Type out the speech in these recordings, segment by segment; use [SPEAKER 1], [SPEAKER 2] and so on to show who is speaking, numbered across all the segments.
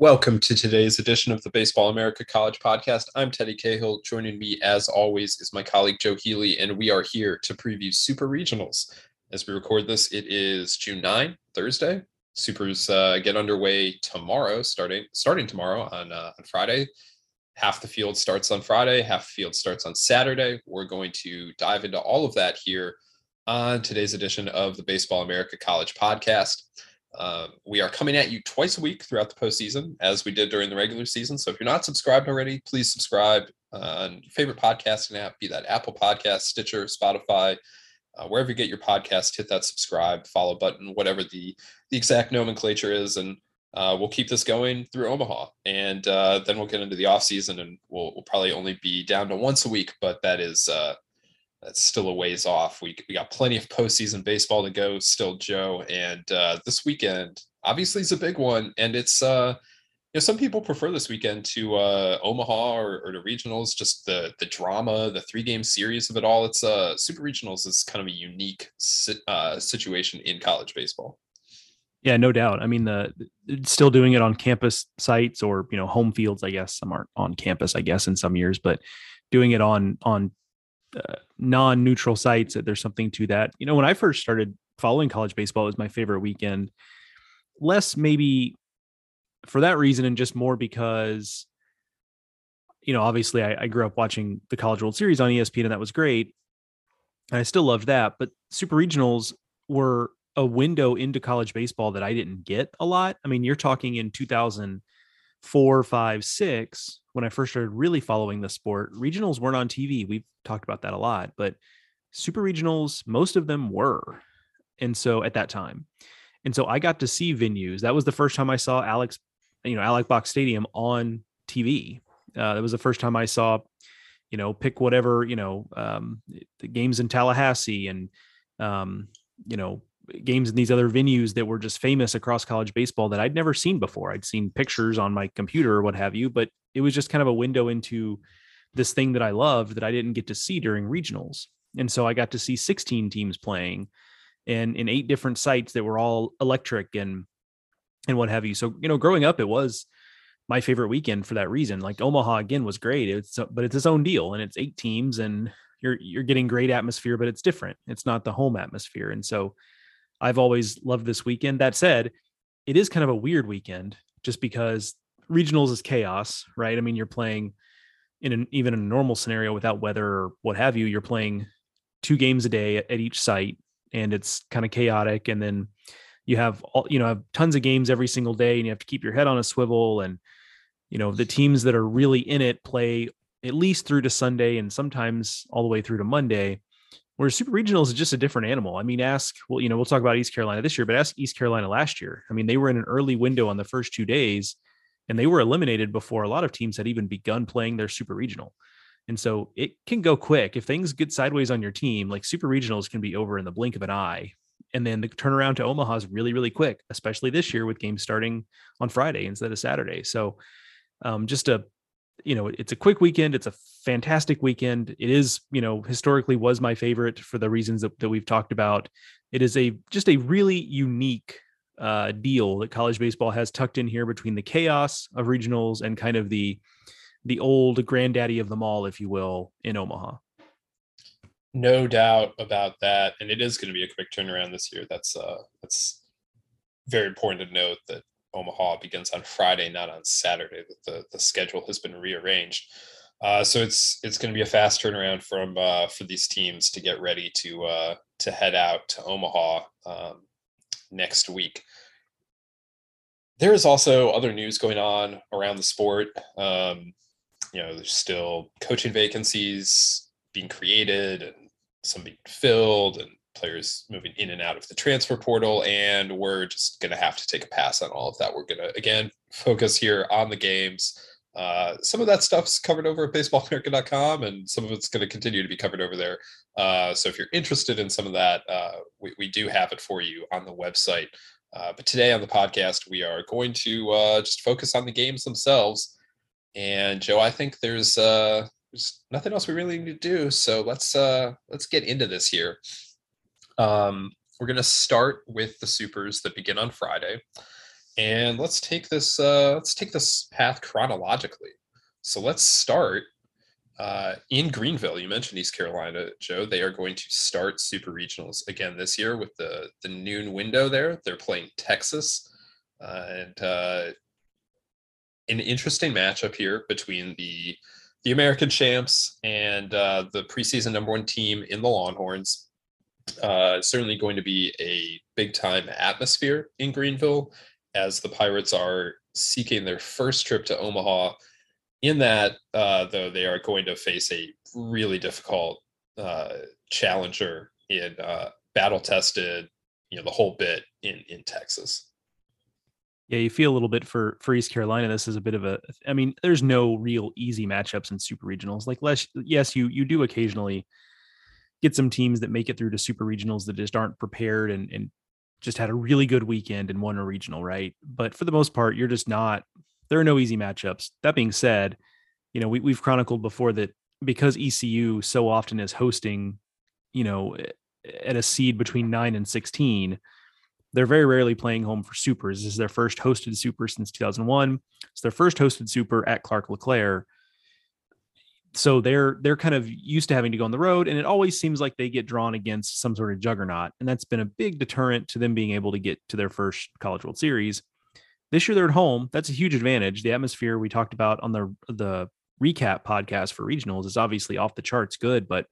[SPEAKER 1] Welcome to today's edition of the Baseball America College Podcast. I'm Teddy Cahill. Joining me, as always, is my colleague Joe Healy, and we are here to preview Super Regionals. As we record this, it is June 9, Thursday. Supers uh, get underway tomorrow, starting starting tomorrow on uh, on Friday. Half the field starts on Friday, half the field starts on Saturday. We're going to dive into all of that here on today's edition of the Baseball America College Podcast. Uh, we are coming at you twice a week throughout the postseason, as we did during the regular season. So if you're not subscribed already, please subscribe on your favorite podcasting app, be that Apple Podcast, Stitcher, Spotify, uh, wherever you get your podcast. Hit that subscribe, follow button, whatever the the exact nomenclature is, and uh, we'll keep this going through Omaha, and uh, then we'll get into the off season, and we'll, we'll probably only be down to once a week, but that is uh, that's still a ways off. We we got plenty of postseason baseball to go still, Joe. And uh, this weekend obviously is a big one, and it's uh, you know some people prefer this weekend to uh, Omaha or, or to regionals. Just the the drama, the three game series of it all. It's uh, super regionals is kind of a unique uh, situation in college baseball.
[SPEAKER 2] Yeah, no doubt. I mean, the still doing it on campus sites or you know home fields. I guess some aren't on campus. I guess in some years, but doing it on on uh, non-neutral sites that there's something to that. You know when i first started following college baseball it was my favorite weekend. Less maybe for that reason and just more because you know obviously I, I grew up watching the college world series on espn and that was great. And i still loved that but super regionals were a window into college baseball that i didn't get a lot. I mean you're talking in 2004 5 6 when I first started really following the sport, regionals weren't on TV. We've talked about that a lot, but super regionals, most of them were. And so at that time, and so I got to see venues. That was the first time I saw Alex, you know, Alex Box Stadium on TV. Uh, that was the first time I saw, you know, pick whatever, you know, um, the games in Tallahassee and, um, you know, games in these other venues that were just famous across college baseball that I'd never seen before. I'd seen pictures on my computer or what have you, but it was just kind of a window into this thing that I loved that I didn't get to see during regionals. And so I got to see 16 teams playing and in eight different sites that were all electric and and what have you. So, you know, growing up it was my favorite weekend for that reason. Like Omaha again was great. It's but it's its own deal and it's eight teams and you're you're getting great atmosphere, but it's different. It's not the home atmosphere. And so I've always loved this weekend. That said, it is kind of a weird weekend just because regionals is chaos, right? I mean, you're playing in an even a normal scenario without weather or what have you, you're playing two games a day at, at each site and it's kind of chaotic. And then you have all, you know, have tons of games every single day and you have to keep your head on a swivel. And, you know, the teams that are really in it play at least through to Sunday and sometimes all the way through to Monday. Whereas Super Regionals is just a different animal. I mean, ask, well, you know, we'll talk about East Carolina this year, but ask East Carolina last year. I mean, they were in an early window on the first two days and they were eliminated before a lot of teams had even begun playing their Super Regional. And so it can go quick. If things get sideways on your team, like Super Regionals can be over in the blink of an eye. And then the turnaround to Omaha is really, really quick, especially this year with games starting on Friday instead of Saturday. So um, just a you know it's a quick weekend it's a fantastic weekend. It is you know historically was my favorite for the reasons that, that we've talked about. It is a just a really unique uh, deal that college baseball has tucked in here between the chaos of regionals and kind of the the old granddaddy of them all if you will in omaha.
[SPEAKER 1] No doubt about that and it is going to be a quick turnaround this year. That's uh that's very important to note that Omaha begins on Friday, not on Saturday. The the schedule has been rearranged. Uh, so it's it's going to be a fast turnaround from uh, for these teams to get ready to uh, to head out to Omaha um, next week. There is also other news going on around the sport. Um, you know, there's still coaching vacancies being created and some being filled and players moving in and out of the transfer portal. And we're just going to have to take a pass on all of that. We're going to, again, focus here on the games. Uh, some of that stuff's covered over at baseballamerica.com and some of it's going to continue to be covered over there. Uh, so if you're interested in some of that, uh, we, we do have it for you on the website. Uh, but today on the podcast, we are going to uh, just focus on the games themselves. And Joe, I think there's uh, there's nothing else we really need to do. So let's uh, let's get into this here. Um, we're going to start with the supers that begin on Friday, and let's take this uh, let's take this path chronologically. So let's start uh, in Greenville, you mentioned East Carolina, Joe. They are going to start super regionals again this year with the the noon window. There, they're playing Texas, uh, and uh, an interesting matchup here between the the American champs and uh, the preseason number one team in the Longhorns. Uh, certainly going to be a big time atmosphere in Greenville as the Pirates are seeking their first trip to Omaha in that, uh, though, they are going to face a really difficult uh, challenger in uh, battle tested, you know, the whole bit in in Texas.
[SPEAKER 2] Yeah, you feel a little bit for for East Carolina. This is a bit of a. I mean, there's no real easy matchups in super regionals. Like, less, yes, you you do occasionally get some teams that make it through to super regionals that just aren't prepared and and just had a really good weekend and won a regional, right? But for the most part, you're just not there are no easy matchups. That being said, you know, we, we've chronicled before that because ECU so often is hosting, you know, at a seed between nine and 16, they're very rarely playing home for supers. This is their first hosted super since 2001. It's their first hosted super at Clark LeClair. So they're they're kind of used to having to go on the road, and it always seems like they get drawn against some sort of juggernaut, and that's been a big deterrent to them being able to get to their first College World Series. This year they're at home. That's a huge advantage. The atmosphere we talked about on the the recap podcast for regionals is obviously off the charts good, but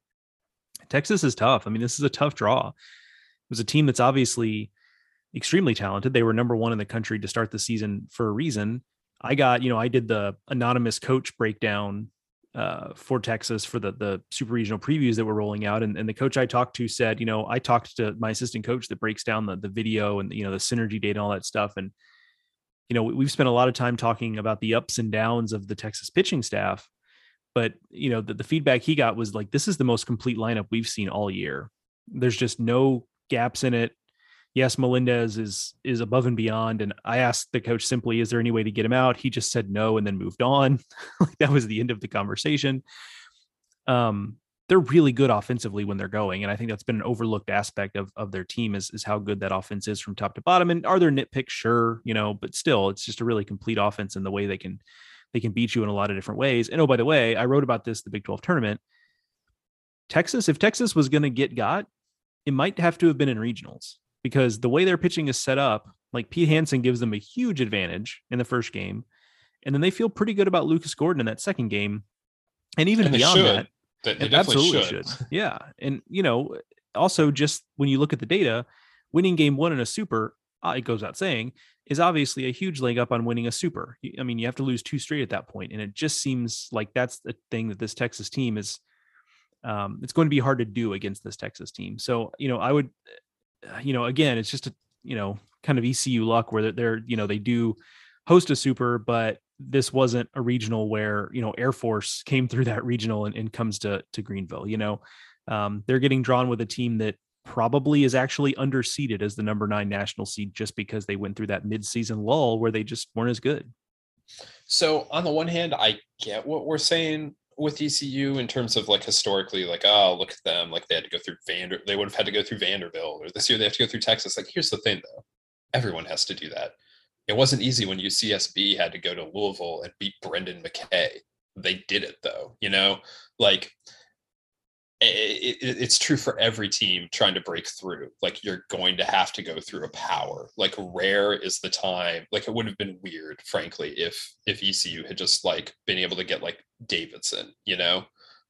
[SPEAKER 2] Texas is tough. I mean, this is a tough draw. It was a team that's obviously extremely talented. They were number one in the country to start the season for a reason. I got, you know, I did the anonymous coach breakdown uh, for Texas for the the super regional previews that we're rolling out, and, and the coach I talked to said, you know, I talked to my assistant coach that breaks down the the video and you know the synergy data and all that stuff, and you know, we've spent a lot of time talking about the ups and downs of the Texas pitching staff, but you know, the, the feedback he got was like, this is the most complete lineup we've seen all year. There's just no gaps in it. Yes, Melendez is is above and beyond. And I asked the coach simply, is there any way to get him out? He just said no and then moved on. that was the end of the conversation. Um, they're really good offensively when they're going. And I think that's been an overlooked aspect of, of their team is, is how good that offense is from top to bottom. And are there nitpicks? Sure, you know, but still it's just a really complete offense in the way they can they can beat you in a lot of different ways. And oh, by the way, I wrote about this the Big 12 tournament. Texas, if Texas was going to get got, it might have to have been in regionals because the way their pitching is set up, like Pete Hansen gives them a huge advantage in the first game. And then they feel pretty good about Lucas Gordon in that second game. And even and beyond that,
[SPEAKER 1] they, they absolutely should.
[SPEAKER 2] should. Yeah. And, you know, also just when you look at the data, winning game one in a super, uh, it goes out saying, is obviously a huge leg up on winning a super. I mean, you have to lose two straight at that point, and it just seems like that's the thing that this Texas team is. Um, it's going to be hard to do against this Texas team. So, you know, I would, you know, again, it's just a, you know, kind of ECU luck where they're, they're you know, they do host a super, but this wasn't a regional where you know Air Force came through that regional and, and comes to to Greenville. You know, um, they're getting drawn with a team that probably is actually underseeded as the number nine national seed just because they went through that midseason lull where they just weren't as good.
[SPEAKER 1] So on the one hand, I get what we're saying with ECU in terms of like historically, like oh look at them, like they had to go through Vander, they would have had to go through Vanderbilt, or this year they have to go through Texas. Like here's the thing though, everyone has to do that it wasn't easy when UCSB had to go to Louisville and beat Brendan McKay. They did it though, you know, like it, it, it's true for every team trying to break through. Like you're going to have to go through a power. Like rare is the time. Like it would have been weird, frankly, if if ECU had just like been able to get like Davidson, you know,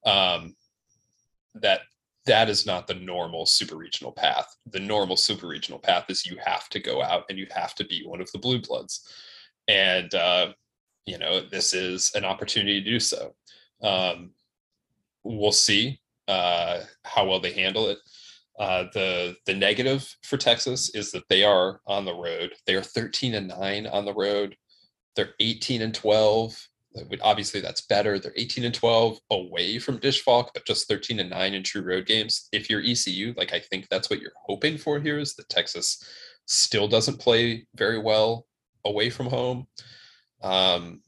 [SPEAKER 1] um, that that is not the normal super regional path. The normal super regional path is you have to go out and you have to be one of the blue bloods. And uh, you know, this is an opportunity to do so. Um, we'll see uh, how well they handle it. Uh, the the negative for Texas is that they are on the road. They are 13 and 9 on the road. They're 18 and 12. Obviously, that's better. They're 18 and 12 away from Disch Falk, but just 13 and 9 in true road games. If you're ECU, like I think that's what you're hoping for here is that Texas still doesn't play very well away from home. Um,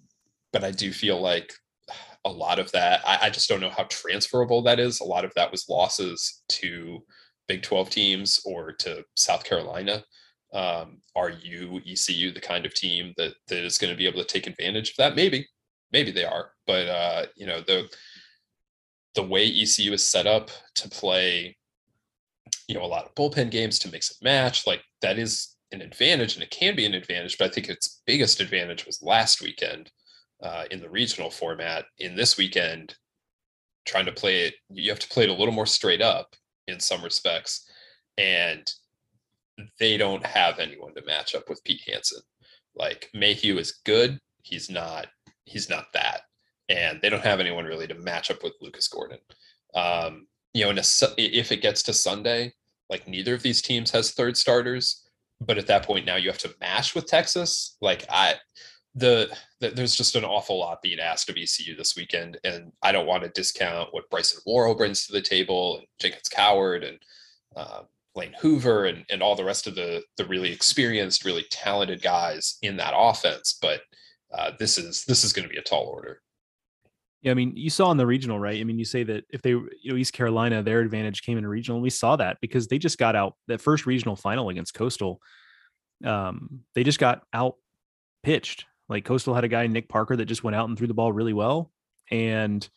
[SPEAKER 1] but I do feel like a lot of that, I, I, just don't know how transferable that is. A lot of that was losses to Big 12 teams or to South Carolina. Um, are you ECU the kind of team that that is going to be able to take advantage of that? Maybe, maybe they are, but uh, you know the the way ECU is set up to play, you know, a lot of bullpen games to mix and match, like that is an advantage, and it can be an advantage. But I think its biggest advantage was last weekend uh, in the regional format. In this weekend, trying to play it, you have to play it a little more straight up in some respects, and they don't have anyone to match up with Pete Hansen. Like Mayhew is good, he's not. He's not that, and they don't have anyone really to match up with Lucas Gordon. Um, you know, a, if it gets to Sunday, like neither of these teams has third starters, but at that point now you have to mash with Texas. Like I, the, the, there's just an awful lot being asked of ECU this weekend, and I don't want to discount what Bryson Worrell brings to the table, and Jenkins Coward, and uh, Lane Hoover, and and all the rest of the the really experienced, really talented guys in that offense. But uh, this is this is going to be a tall order.
[SPEAKER 2] Yeah, I mean, you saw in the regional, right? I mean, you say that if they, you know, East Carolina, their advantage came in regional, we saw that because they just got out that first regional final against Coastal. Um, they just got out pitched like Coastal had a guy, Nick Parker, that just went out and threw the ball really well. And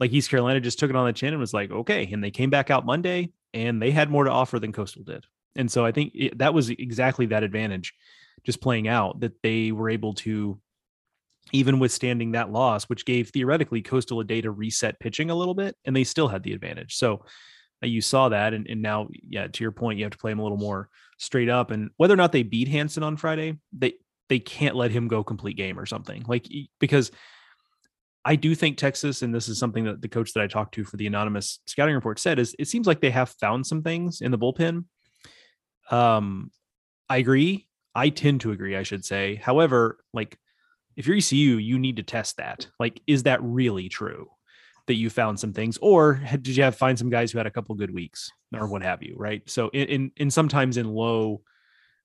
[SPEAKER 2] like East Carolina just took it on the chin and was like, okay. And they came back out Monday and they had more to offer than Coastal did. And so I think it, that was exactly that advantage just playing out that they were able to, even withstanding that loss, which gave theoretically Coastal a day to reset pitching a little bit, and they still had the advantage. So uh, you saw that. And, and now, yeah, to your point, you have to play them a little more straight up. And whether or not they beat Hansen on Friday, they they can't let him go complete game or something like because I do think Texas, and this is something that the coach that I talked to for the anonymous scouting report said, is it seems like they have found some things in the bullpen. Um, I agree. I tend to agree, I should say. However, like if you're ECU, you need to test that. Like, is that really true that you found some things, or did you have find some guys who had a couple good weeks or what have you? Right. So in in, in sometimes in low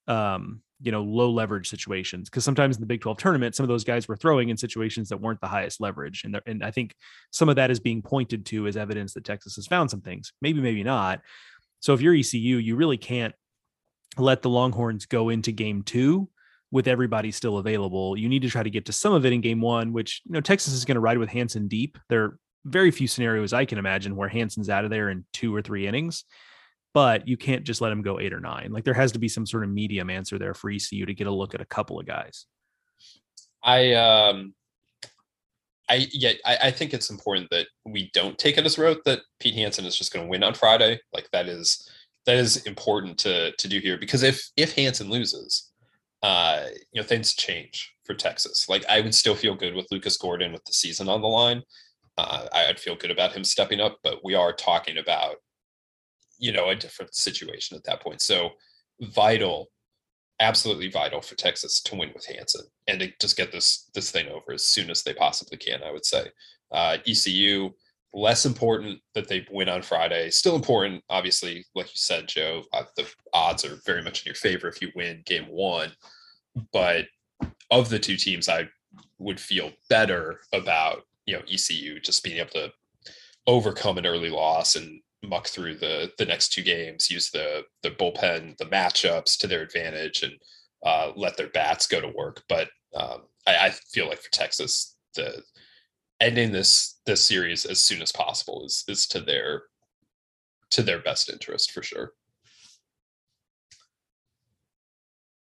[SPEAKER 2] um you know low leverage situations because sometimes in the Big 12 tournament some of those guys were throwing in situations that weren't the highest leverage and and I think some of that is being pointed to as evidence that Texas has found some things. Maybe maybe not. So if you're ECU you really can't let the Longhorns go into game 2 with everybody still available. You need to try to get to some of it in game 1 which you know Texas is going to ride with Hansen deep. There are very few scenarios I can imagine where Hansen's out of there in 2 or 3 innings but you can't just let him go eight or nine. Like there has to be some sort of medium answer there for ECU to get a look at a couple of guys.
[SPEAKER 1] I um I yeah, I, I think it's important that we don't take it as rote that Pete Hansen is just going to win on Friday. Like that is that is important to to do here because if if Hansen loses, uh, you know, things change for Texas. Like I would still feel good with Lucas Gordon with the season on the line. Uh, I'd feel good about him stepping up, but we are talking about you know a different situation at that point. So vital, absolutely vital for Texas to win with Hansen and to just get this this thing over as soon as they possibly can. I would say uh, ECU less important that they win on Friday. Still important, obviously, like you said, Joe. Uh, the odds are very much in your favor if you win game one. But of the two teams, I would feel better about you know ECU just being able to overcome an early loss and muck through the the next two games, use the the bullpen, the matchups to their advantage, and uh, let their bats go to work. But um, I, I, feel like for Texas, the ending this this series as soon as possible is is to their to their best interest for sure.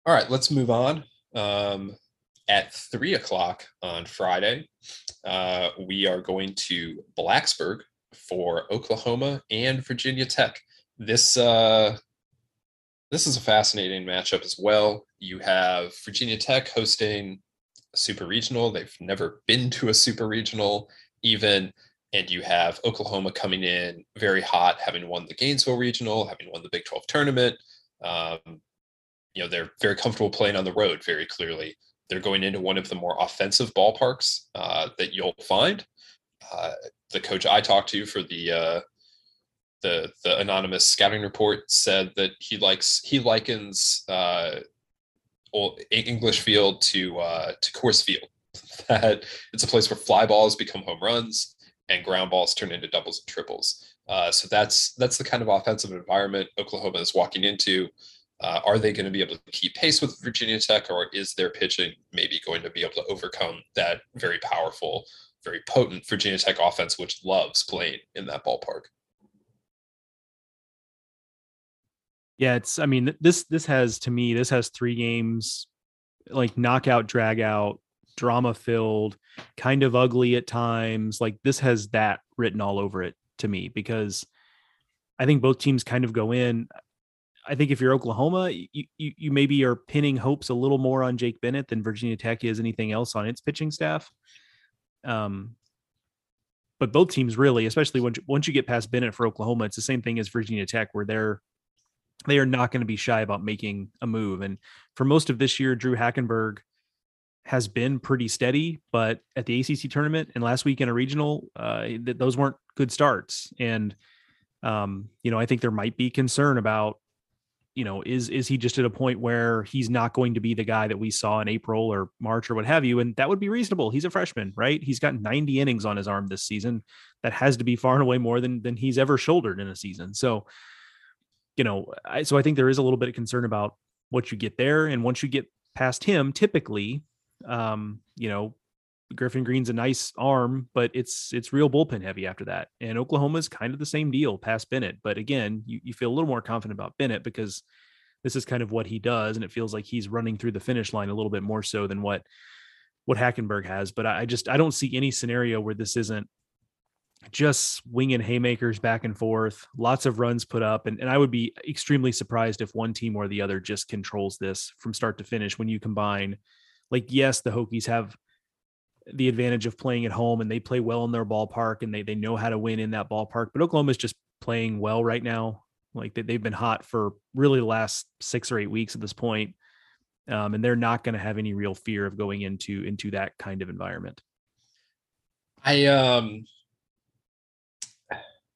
[SPEAKER 1] All right, let's move on. Um, at three o'clock on Friday, uh, we are going to Blacksburg for Oklahoma and Virginia Tech. This uh, this is a fascinating matchup as well. You have Virginia Tech hosting a super regional. They've never been to a super regional, even. And you have Oklahoma coming in very hot, having won the Gainesville regional, having won the Big 12 tournament. Um, you know, they're very comfortable playing on the road very clearly. They're going into one of the more offensive ballparks uh, that you'll find. Uh, the coach I talked to for the uh, the the anonymous scouting report said that he likes he likens uh, English Field to uh, to Coors Field. that it's a place where fly balls become home runs and ground balls turn into doubles and triples. Uh, so that's that's the kind of offensive environment Oklahoma is walking into. Uh, are they going to be able to keep pace with Virginia Tech, or is their pitching maybe going to be able to overcome that very powerful, very potent Virginia Tech offense, which loves playing in that ballpark?
[SPEAKER 2] Yeah, it's. I mean, this this has to me this has three games, like knockout, drag out, drama filled, kind of ugly at times. Like this has that written all over it to me because I think both teams kind of go in. I think if you're Oklahoma, you, you, you maybe are pinning hopes a little more on Jake Bennett than Virginia Tech is anything else on its pitching staff. Um, but both teams really, especially once once you get past Bennett for Oklahoma, it's the same thing as Virginia Tech, where they're they are not going to be shy about making a move. And for most of this year, Drew Hackenberg has been pretty steady, but at the ACC tournament and last week in a regional, uh, those weren't good starts. And um, you know, I think there might be concern about, you know, is is he just at a point where he's not going to be the guy that we saw in April or March or what have you? And that would be reasonable. He's a freshman, right? He's got 90 innings on his arm this season. That has to be far and away more than than he's ever shouldered in a season. So you know, I, so I think there is a little bit of concern about what you get there. And once you get past him, typically, um, you know, Griffin Green's a nice arm, but it's it's real bullpen heavy after that. And Oklahoma's kind of the same deal past Bennett. But again, you, you feel a little more confident about Bennett because this is kind of what he does, and it feels like he's running through the finish line a little bit more so than what what Hackenberg has. But I, I just I don't see any scenario where this isn't just swinging haymakers back and forth, lots of runs put up. And, and I would be extremely surprised if one team or the other just controls this from start to finish when you combine, like, yes, the Hokies have the advantage of playing at home and they play well in their ballpark and they, they know how to win in that ballpark. But Oklahoma's just playing well right now. Like they, they've been hot for really the last six or eight weeks at this point. Um, and they're not going to have any real fear of going into into that kind of environment.
[SPEAKER 1] I um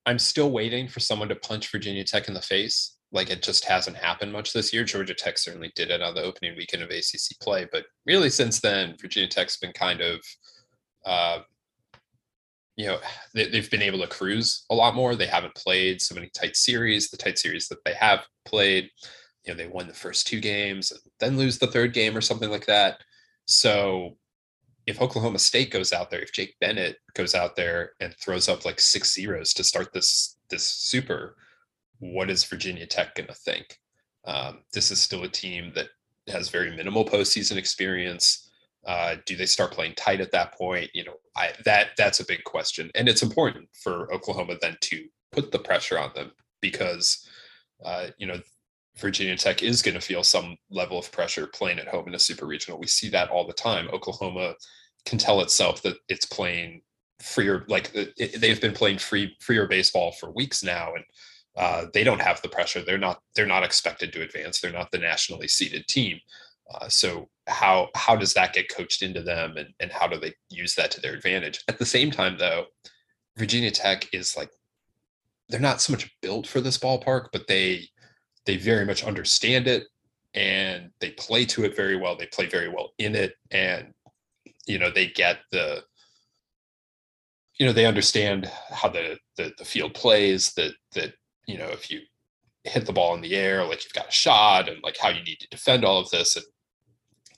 [SPEAKER 1] I'm still waiting for someone to punch Virginia Tech in the face. Like it just hasn't happened much this year. Georgia Tech certainly did it on the opening weekend of ACC play, but really since then, Virginia Tech's been kind of, uh, you know, they, have been able to cruise a lot more. They haven't played so many tight series. The tight series that they have played, you know, they won the first two games and then lose the third game or something like that. So if Oklahoma State goes out there, if Jake Bennett goes out there and throws up like six zeros to start this this super, what is Virginia Tech going to think? Um, this is still a team that has very minimal postseason experience. Uh, do they start playing tight at that point? You know, I, that that's a big question, and it's important for Oklahoma then to put the pressure on them because uh, you know Virginia Tech is going to feel some level of pressure playing at home in a super regional. We see that all the time. Oklahoma can tell itself that it's playing freer, like it, they've been playing free freer baseball for weeks now, and uh, they don't have the pressure. They're not they're not expected to advance. They're not the nationally seeded team. Uh, so how how does that get coached into them, and and how do they use that to their advantage? At the same time, though, Virginia Tech is like they're not so much built for this ballpark, but they they very much understand it and they play to it very well. They play very well in it, and you know they get the you know they understand how the the, the field plays. That that you know if you hit the ball in the air, like you've got a shot, and like how you need to defend all of this, and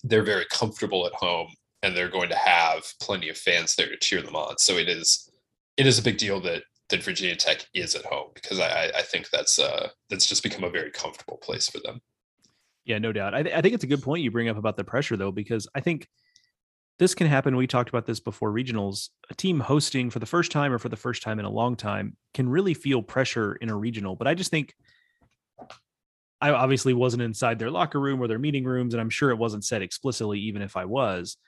[SPEAKER 1] they're very comfortable at home, and they're going to have plenty of fans there to cheer them on. So it is it is a big deal that that Virginia Tech is at home because I, I think that's uh, that's just become a very comfortable place for them.
[SPEAKER 2] Yeah, no doubt. I, th- I think it's a good point you bring up about the pressure though, because I think this can happen. We talked about this before regionals. A team hosting for the first time or for the first time in a long time can really feel pressure in a regional. But I just think I obviously wasn't inside their locker room or their meeting rooms, and I'm sure it wasn't said explicitly, even if I was.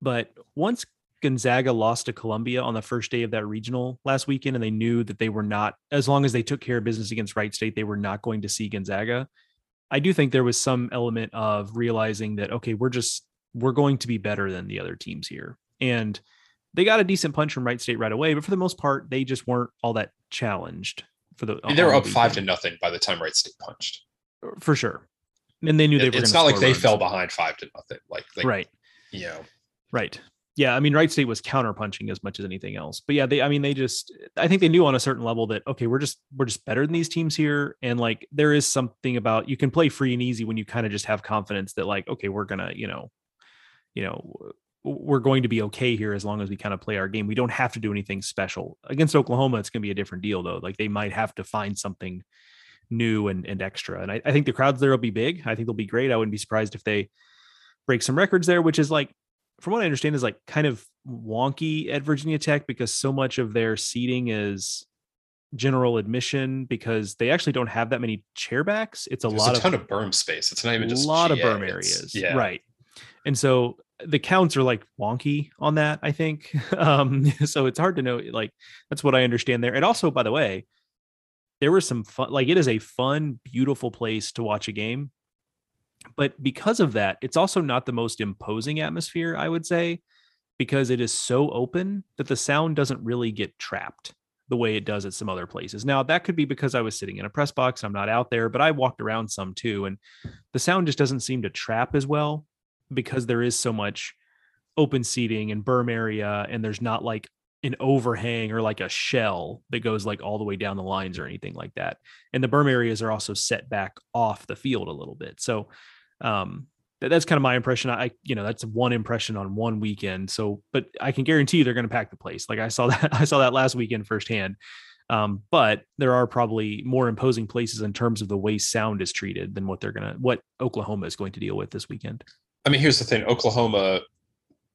[SPEAKER 2] But once Gonzaga lost to Columbia on the first day of that regional last weekend, and they knew that they were not, as long as they took care of business against Wright State, they were not going to see Gonzaga. I do think there was some element of realizing that, okay, we're just, we're going to be better than the other teams here. And they got a decent punch from Wright State right away, but for the most part, they just weren't all that challenged for the.
[SPEAKER 1] they were up the five to nothing by the time Wright State punched.
[SPEAKER 2] For sure. And they knew they were.
[SPEAKER 1] It's not like they runs. fell behind five to nothing. Like, like
[SPEAKER 2] right.
[SPEAKER 1] You know,
[SPEAKER 2] right yeah, I mean, Wright State was counterpunching as much as anything else. But yeah, they, I mean, they just, I think they knew on a certain level that okay, we're just, we're just better than these teams here, and like there is something about you can play free and easy when you kind of just have confidence that like, okay, we're gonna, you know, you know, we're going to be okay here as long as we kind of play our game. We don't have to do anything special against Oklahoma. It's going to be a different deal though. Like they might have to find something new and, and extra. And I, I think the crowds there will be big. I think they'll be great. I wouldn't be surprised if they break some records there, which is like from what I understand, is like kind of wonky at Virginia Tech because so much of their seating is general admission because they actually don't have that many chairbacks. It's a
[SPEAKER 1] There's
[SPEAKER 2] lot
[SPEAKER 1] a ton
[SPEAKER 2] of,
[SPEAKER 1] of berm space. It's not even just
[SPEAKER 2] a lot
[SPEAKER 1] GA.
[SPEAKER 2] of berm areas. Yeah. Right. And so the counts are like wonky on that, I think. Um, so it's hard to know. Like that's what I understand there. And also, by the way, there was some fun, like it is a fun, beautiful place to watch a game but because of that, it's also not the most imposing atmosphere, I would say, because it is so open that the sound doesn't really get trapped the way it does at some other places. Now, that could be because I was sitting in a press box, I'm not out there, but I walked around some too, and the sound just doesn't seem to trap as well because there is so much open seating and berm area, and there's not like an overhang or like a shell that goes like all the way down the lines or anything like that. And the berm areas are also set back off the field a little bit. So um that, that's kind of my impression. I you know, that's one impression on one weekend. So but I can guarantee they're gonna pack the place. Like I saw that I saw that last weekend firsthand. Um, but there are probably more imposing places in terms of the way sound is treated than what they're gonna what Oklahoma is going to deal with this weekend.
[SPEAKER 1] I mean, here's the thing: Oklahoma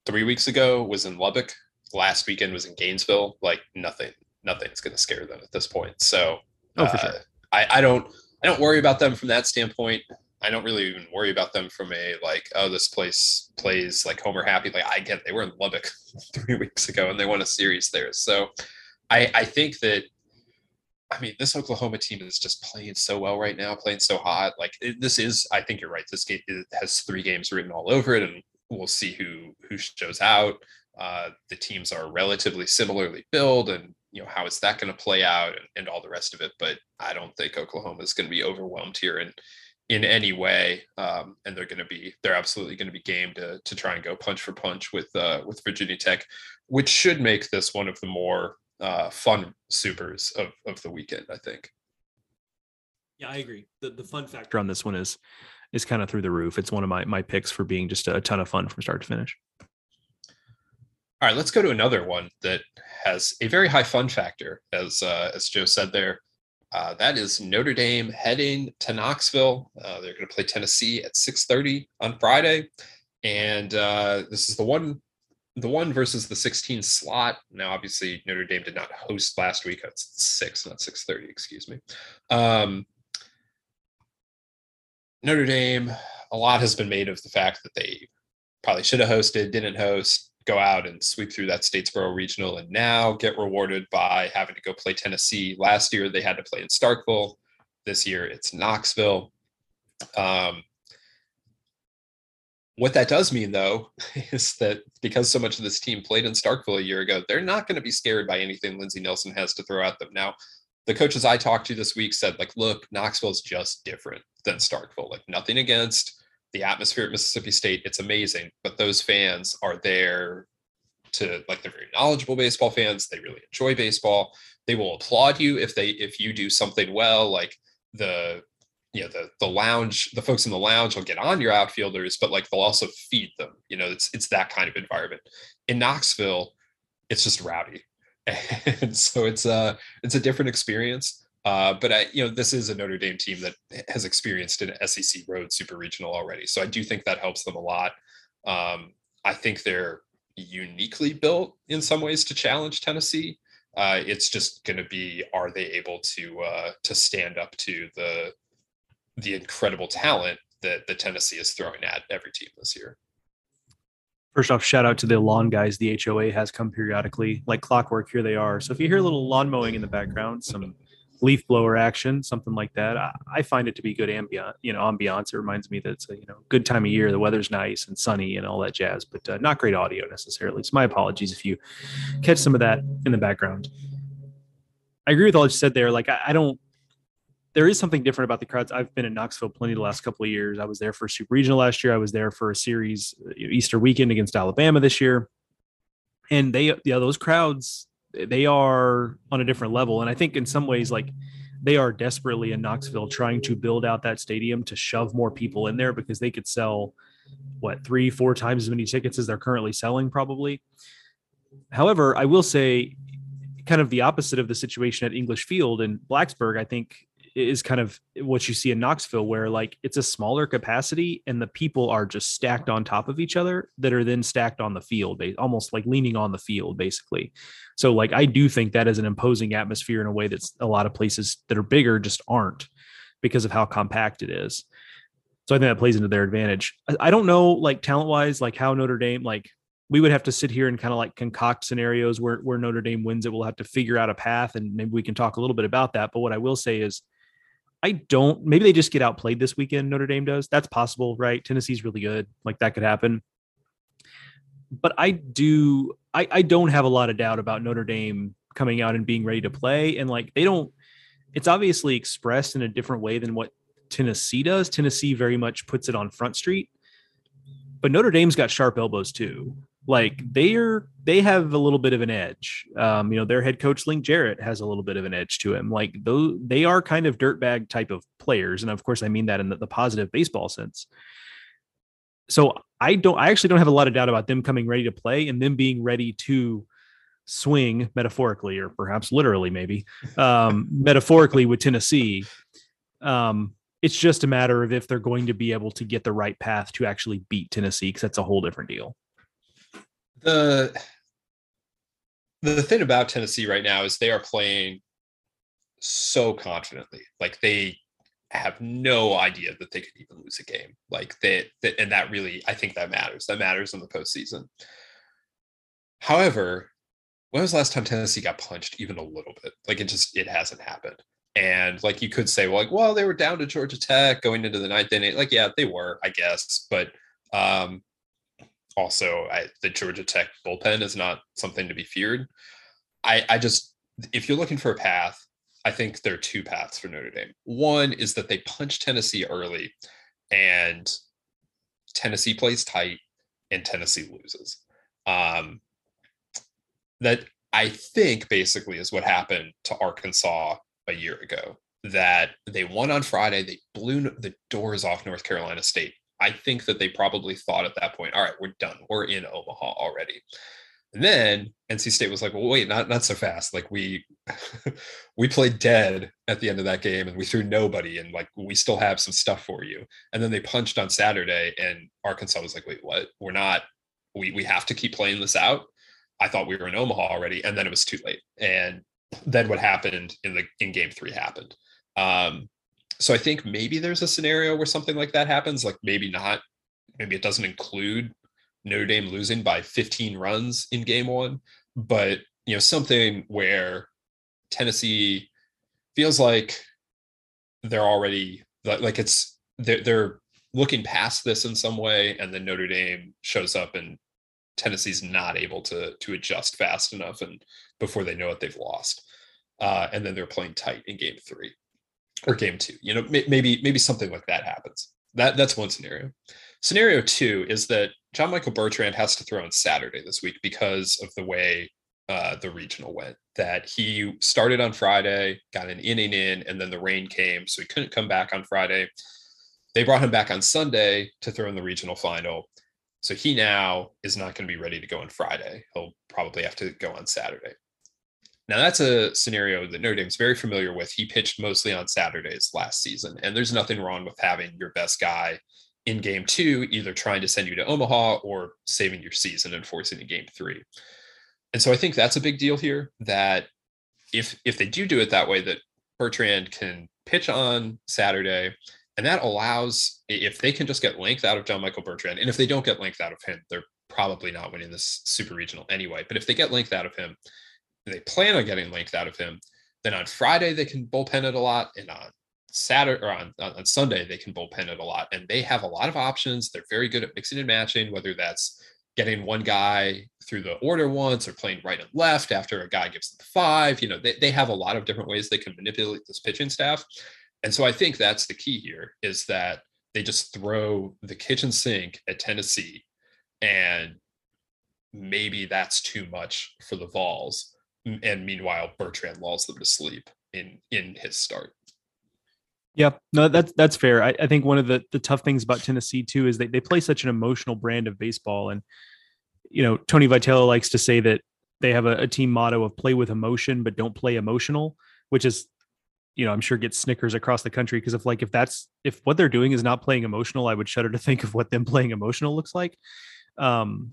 [SPEAKER 1] three weeks ago was in Lubbock last weekend was in Gainesville. Like nothing, nothing's going to scare them at this point. So,
[SPEAKER 2] oh, for uh, sure.
[SPEAKER 1] I, I don't, I don't worry about them from that standpoint. I don't really even worry about them from a like, oh, this place plays like Homer happy. Like I get, they were in Lubbock three weeks ago and they won a series there. So, I, I think that I mean, this Oklahoma team is just playing so well right now, playing so hot. Like it, this is, I think you're right. This game has three games written all over it, and we'll see who who shows out. Uh, the teams are relatively similarly built, and you know how is that going to play out, and, and, all the rest of it. But I don't think Oklahoma is going to be overwhelmed here in in any way, um, and they're going to be they're absolutely going to be game to to try and go punch for punch with uh, with Virginia Tech, which should make this one of the more uh, fun supers of of the weekend. I think.
[SPEAKER 2] Yeah, I agree. The the fun factor on this one is is kind of through the roof. It's one of my my picks for being just a ton of fun from start to finish.
[SPEAKER 1] All right, let's go to another one that has a very high fun factor, as uh, as Joe said there. Uh, that is Notre Dame heading to Knoxville. Uh, they're going to play Tennessee at 6:30 on Friday, and uh, this is the one, the one versus the 16 slot. Now, obviously, Notre Dame did not host last week. It's six, not 6:30. Excuse me. Um, Notre Dame. A lot has been made of the fact that they probably should have hosted, didn't host go out and sweep through that Statesboro regional and now get rewarded by having to go play Tennessee. Last year they had to play in Starkville. This year it's Knoxville. Um, what that does mean, though, is that because so much of this team played in Starkville a year ago, they're not going to be scared by anything Lindsey Nelson has to throw at them. Now, the coaches I talked to this week said, like, look, Knoxville is just different than Starkville. Like, nothing against the atmosphere at Mississippi State, it's amazing. But those fans are there to like they're very knowledgeable baseball fans. They really enjoy baseball. They will applaud you if they if you do something well, like the you know the the lounge the folks in the lounge will get on your outfielders but like they'll also feed them you know it's it's that kind of environment in knoxville it's just rowdy and so it's uh it's a different experience uh, but I, you know, this is a Notre Dame team that has experienced an SEC Road Super Regional already, so I do think that helps them a lot. Um, I think they're uniquely built in some ways to challenge Tennessee. Uh, it's just going to be are they able to uh, to stand up to the the incredible talent that the Tennessee is throwing at every team this year.
[SPEAKER 2] First off, shout out to the lawn guys. The HOA has come periodically, like clockwork. Here they are. So if you hear a little lawn mowing in the background, some leaf blower action, something like that, I, find it to be good ambient. You know, ambiance. It reminds me that it's a you know good time of year. The weather's nice and sunny and all that jazz, but uh, not great audio necessarily. So my apologies if you catch some of that in the background. I agree with all you said there. Like I, I don't there is something different about the crowds. I've been in Knoxville plenty the last couple of years. I was there for Super Regional last year. I was there for a series Easter weekend against Alabama this year, and they yeah those crowds they are on a different level. And I think in some ways like they are desperately in Knoxville trying to build out that stadium to shove more people in there because they could sell what three four times as many tickets as they're currently selling probably. However, I will say kind of the opposite of the situation at English Field in Blacksburg, I think is kind of what you see in Knoxville, where like it's a smaller capacity and the people are just stacked on top of each other that are then stacked on the field, almost like leaning on the field, basically. So, like, I do think that is an imposing atmosphere in a way that's a lot of places that are bigger just aren't because of how compact it is. So I think that plays into their advantage. I don't know, like talent wise, like how Notre Dame, like we would have to sit here and kind of like concoct scenarios where, where Notre Dame wins it. We'll have to figure out a path and maybe we can talk a little bit about that. But what I will say is I don't. Maybe they just get outplayed this weekend. Notre Dame does. That's possible, right? Tennessee's really good. Like that could happen. But I do. I, I don't have a lot of doubt about Notre Dame coming out and being ready to play. And like they don't. It's obviously expressed in a different way than what Tennessee does. Tennessee very much puts it on Front Street, but Notre Dame's got sharp elbows too like they're they have a little bit of an edge. Um, you know, their head coach Link Jarrett has a little bit of an edge to him. Like those they are kind of dirtbag type of players, and of course I mean that in the, the positive baseball sense. So I don't I actually don't have a lot of doubt about them coming ready to play and them being ready to swing metaphorically or perhaps literally maybe um, metaphorically with Tennessee. Um, it's just a matter of if they're going to be able to get the right path to actually beat Tennessee because that's a whole different deal
[SPEAKER 1] the the thing about Tennessee right now is they are playing so confidently. Like they have no idea that they could even lose a game. Like they, they, and that really, I think that matters. That matters in the postseason. However, when was the last time Tennessee got punched even a little bit? Like it just it hasn't happened. And like you could say, well, like, well, they were down to Georgia Tech going into the ninth inning. Like, yeah, they were, I guess. But um, also I, the Georgia Tech bullpen is not something to be feared. I, I just, if you're looking for a path, I think there are two paths for Notre Dame. One is that they punch Tennessee early and Tennessee plays tight and Tennessee loses. Um, that I think basically is what happened to Arkansas a year ago. That they won on Friday, they blew the doors off North Carolina State I think that they probably thought at that point, all right, we're done. We're in Omaha already. And then NC State was like, well, wait, not not so fast. Like we we played dead at the end of that game and we threw nobody and like we still have some stuff for you. And then they punched on Saturday and Arkansas was like, wait, what? We're not we we have to keep playing this out. I thought we were in Omaha already, and then it was too late. And then what happened in the in game three happened. Um, so I think maybe there's a scenario where something like that happens, like maybe not. Maybe it doesn't include Notre Dame losing by 15 runs in game one, but you know, something where Tennessee feels like they're already like it's they're, they're looking past this in some way, and then Notre Dame shows up and Tennessee's not able to to adjust fast enough, and before they know it, they've lost. Uh, and then they're playing tight in game three or game two. You know, maybe maybe something like that happens. That that's one scenario. Scenario two is that John Michael Bertrand has to throw on Saturday this week because of the way uh, the regional went. That he started on Friday, got an inning in, and then the rain came, so he couldn't come back on Friday. They brought him back on Sunday to throw in the regional final. So he now is not going to be ready to go on Friday. He'll probably have to go on Saturday. Now that's a scenario that Notre Dame's very familiar with. He pitched mostly on Saturdays last season, and there's nothing wrong with having your best guy in game two, either trying to send you to Omaha or saving your season and forcing a game three. And so I think that's a big deal here that if if they do do it that way, that Bertrand can pitch on Saturday, and that allows if they can just get length out of John Michael Bertrand, and if they don't get length out of him, they're probably not winning this super regional anyway. But if they get length out of him, they plan on getting length out of him, then on Friday they can bullpen it a lot, and on Saturday or on, on Sunday they can bullpen it a lot. And they have a lot of options. They're very good at mixing and matching, whether that's getting one guy through the order once or playing right and left after a guy gives them five. You know, they, they have a lot of different ways they can manipulate this pitching staff. And so I think that's the key here is that they just throw the kitchen sink at Tennessee and maybe that's too much for the Vols. And meanwhile, Bertrand lulls them to sleep in in his start.
[SPEAKER 2] Yeah, no, that's that's fair. I, I, think one of the the tough things about Tennessee too is they they play such an emotional brand of baseball, and you know Tony Vitello likes to say that they have a, a team motto of play with emotion but don't play emotional, which is you know I'm sure gets snickers across the country because if like if that's if what they're doing is not playing emotional, I would shudder to think of what them playing emotional looks like. Um,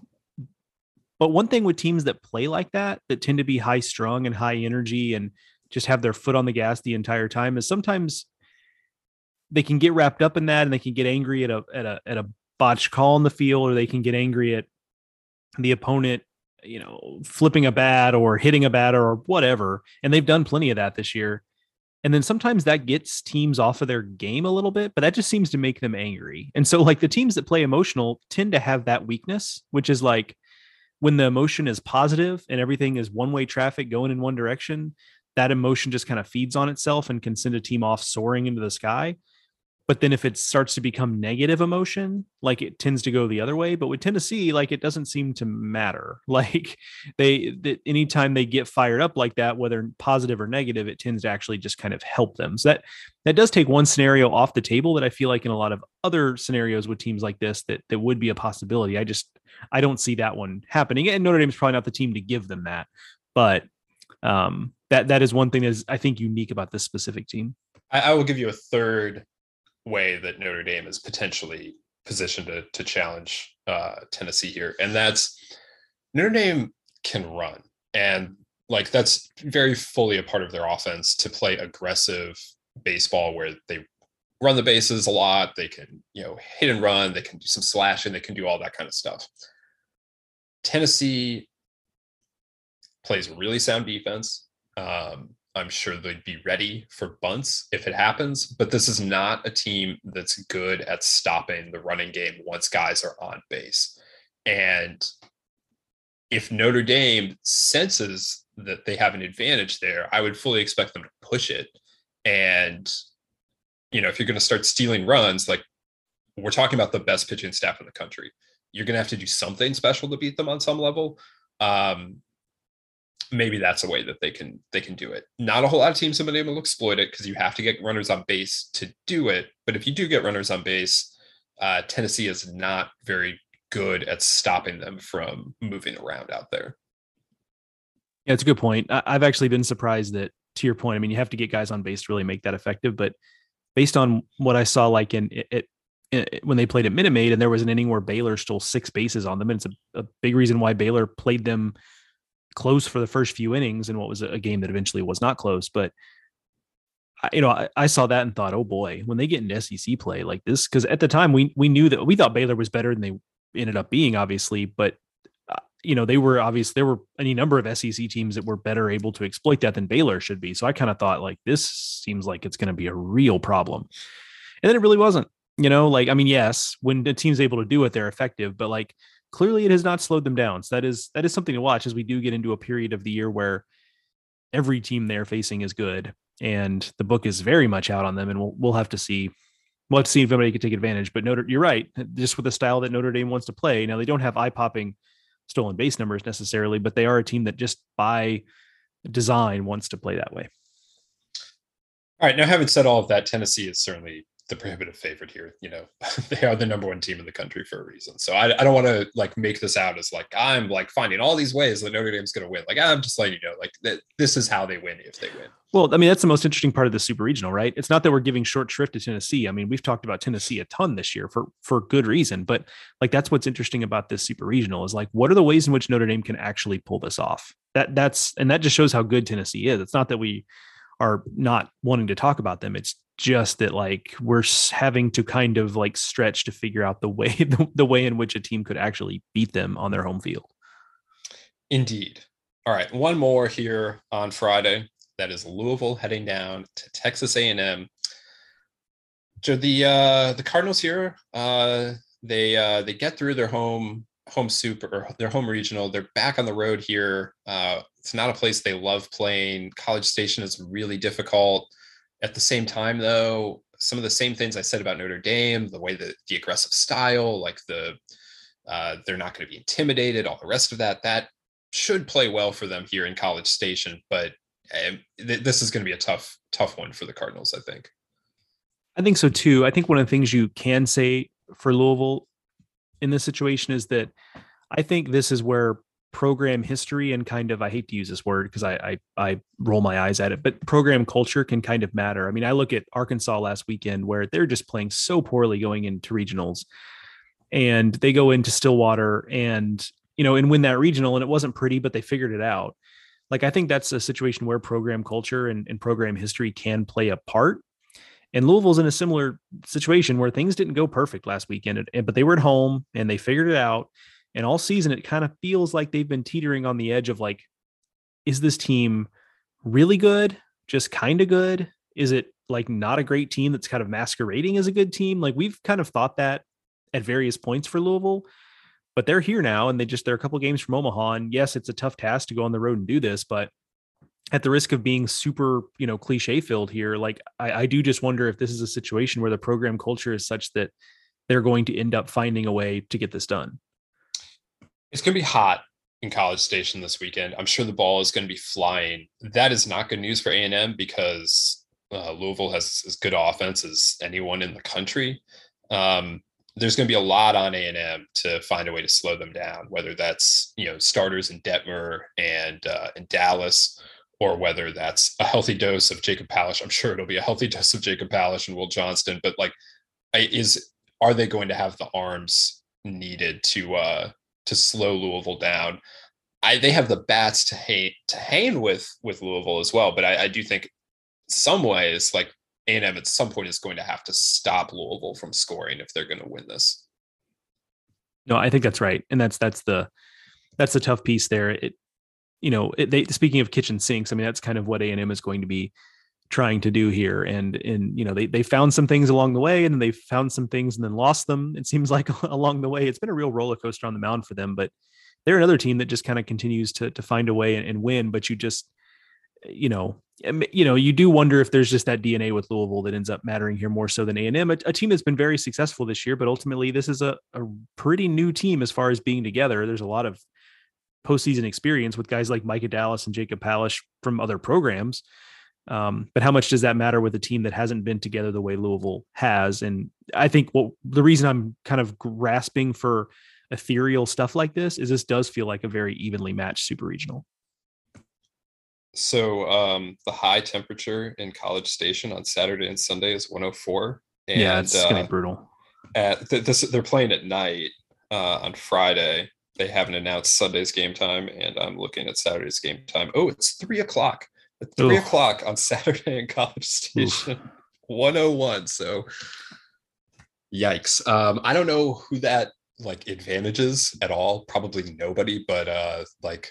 [SPEAKER 2] but one thing with teams that play like that, that tend to be high strung and high energy and just have their foot on the gas the entire time, is sometimes they can get wrapped up in that and they can get angry at a at a at a botched call in the field, or they can get angry at the opponent, you know, flipping a bat or hitting a batter or whatever. And they've done plenty of that this year. And then sometimes that gets teams off of their game a little bit, but that just seems to make them angry. And so, like the teams that play emotional tend to have that weakness, which is like when the emotion is positive and everything is one way traffic going in one direction, that emotion just kind of feeds on itself and can send a team off soaring into the sky but then if it starts to become negative emotion like it tends to go the other way but with tennessee like it doesn't seem to matter. Like they that anytime they get fired up like that whether positive or negative it tends to actually just kind of help them. So that that does take one scenario off the table that i feel like in a lot of other scenarios with teams like this that that would be a possibility. I just i don't see that one happening and notre dame's probably not the team to give them that but um that that is one thing that is i think unique about this specific team.
[SPEAKER 1] I, I will give you a third way that Notre Dame is potentially positioned to, to challenge uh, Tennessee here. And that's Notre Dame can run. And like that's very fully a part of their offense to play aggressive baseball where they run the bases a lot. They can, you know, hit and run. They can do some slashing. They can do all that kind of stuff. Tennessee plays really sound defense. Um, I'm sure they'd be ready for bunts if it happens, but this is not a team that's good at stopping the running game once guys are on base. And if Notre Dame senses that they have an advantage there, I would fully expect them to push it. And, you know, if you're going to start stealing runs, like we're talking about the best pitching staff in the country, you're going to have to do something special to beat them on some level. Um, maybe that's a way that they can they can do it. Not a whole lot of teams have been able to exploit it because you have to get runners on base to do it. But if you do get runners on base, uh, Tennessee is not very good at stopping them from moving around out there.
[SPEAKER 2] Yeah, it's a good point. I, have actually been surprised that, to your point, I mean, you have to get guys on base to really make that effective. But based on what I saw, like in it, it when they played at Minute Maid, and there was an inning where Baylor stole six bases on them, and it's a, a big reason why Baylor played them close for the first few innings in what was a game that eventually was not close. But you know, I, I, saw that and thought, oh boy, when they get into SEC play like this, because at the time we we knew that we thought Baylor was better than they ended up being, obviously, but uh, you know they were obvious. There were any number of SEC teams that were better able to exploit that than Baylor should be. So I kind of thought like this seems like it's going to be a real problem, and then it really wasn't. You know, like I mean, yes, when the team's able to do it, they're effective, but like clearly it has not slowed them down. So that is that is something to watch as we do get into a period of the year where every team they're facing is good and the book is very much out on them and we'll we'll have to see we'll have to see if anybody can take advantage. But Notre you're right, just with the style that Notre Dame wants to play. Now they don't have eye popping stolen base numbers necessarily, but they are a team that just by design wants to play that way.
[SPEAKER 1] All right. Now, having said all of that, Tennessee is certainly the prohibitive favorite here. You know, they are the number one team in the country for a reason. So I, I don't want to like make this out as like I'm like finding all these ways that Notre Dame's going to win. Like I'm just letting you know, like that this is how they win if they win.
[SPEAKER 2] Well, I mean that's the most interesting part of the super regional, right? It's not that we're giving short shrift to Tennessee. I mean we've talked about Tennessee a ton this year for for good reason, but like that's what's interesting about this super regional is like what are the ways in which Notre Dame can actually pull this off? That that's and that just shows how good Tennessee is. It's not that we are not wanting to talk about them. It's just that like we're having to kind of like stretch to figure out the way the, the way in which a team could actually beat them on their home field.
[SPEAKER 1] Indeed. All right, one more here on Friday. That is Louisville heading down to Texas A&M. So the uh, the Cardinals here, uh, they uh, they get through their home home super or their home regional. They're back on the road here. Uh, it's not a place they love playing. College Station is really difficult. At the same time, though, some of the same things I said about Notre Dame, the way that the aggressive style, like the uh, they're not going to be intimidated, all the rest of that, that should play well for them here in College Station. But uh, th- this is going to be a tough, tough one for the Cardinals, I think.
[SPEAKER 2] I think so too. I think one of the things you can say for Louisville in this situation is that I think this is where program history and kind of I hate to use this word because I, I I roll my eyes at it, but program culture can kind of matter. I mean, I look at Arkansas last weekend where they're just playing so poorly going into regionals, and they go into Stillwater and you know and win that regional, and it wasn't pretty, but they figured it out. Like I think that's a situation where program culture and, and program history can play a part. And Louisville's in a similar situation where things didn't go perfect last weekend, but they were at home and they figured it out and all season, it kind of feels like they've been teetering on the edge of like, is this team really good? Just kind of good? Is it like not a great team that's kind of masquerading as a good team? Like we've kind of thought that at various points for Louisville, but they're here now and they just, they're a couple games from Omaha. And yes, it's a tough task to go on the road and do this, but at the risk of being super, you know, cliche filled here, like I, I do just wonder if this is a situation where the program culture is such that they're going to end up finding a way to get this done.
[SPEAKER 1] It's going to be hot in College Station this weekend. I'm sure the ball is going to be flying. That is not good news for A&M because uh, Louisville has as good offense as anyone in the country. Um, there's going to be a lot on A&M to find a way to slow them down, whether that's you know starters in Dettmer and uh, in Dallas, or whether that's a healthy dose of Jacob Palisch. I'm sure it'll be a healthy dose of Jacob Palisch and Will Johnston, but like, is are they going to have the arms needed to uh, to slow Louisville down. I, they have the bats to hang to hang with with Louisville as well, but I, I do think some ways like A&M at some point is going to have to stop Louisville from scoring if they're going to win this.
[SPEAKER 2] No, I think that's right, and that's that's the that's the tough piece there. It you know it, they speaking of kitchen sinks, I mean that's kind of what A&M is going to be trying to do here. And and you know they they found some things along the way and then they found some things and then lost them it seems like along the way. It's been a real roller coaster on the mound for them but they're another team that just kind of continues to to find a way and, and, win but you just you know you know you do wonder if there's just that DNA with Louisville that ends up mattering here more so than A&M a, a team that's been very successful this year but ultimately this is a, a pretty new team as far as being together. There's a lot of postseason experience with guys like Micah Dallas and Jacob Palisch from other programs um, but how much does that matter with a team that hasn't been together the way Louisville has? And I think what the reason I'm kind of grasping for ethereal stuff like this is this does feel like a very evenly matched super regional.
[SPEAKER 1] So um, the high temperature in College Station on Saturday and Sunday is 104. And,
[SPEAKER 2] yeah, it's uh, gonna be brutal.
[SPEAKER 1] At th- this, they're playing at night uh, on Friday. They haven't announced Sunday's game time, and I'm looking at Saturday's game time. Oh, it's three o'clock at three Oof. o'clock on Saturday in College Station, Oof. 101. So, yikes. Um, I don't know who that like advantages at all. Probably nobody, but uh, like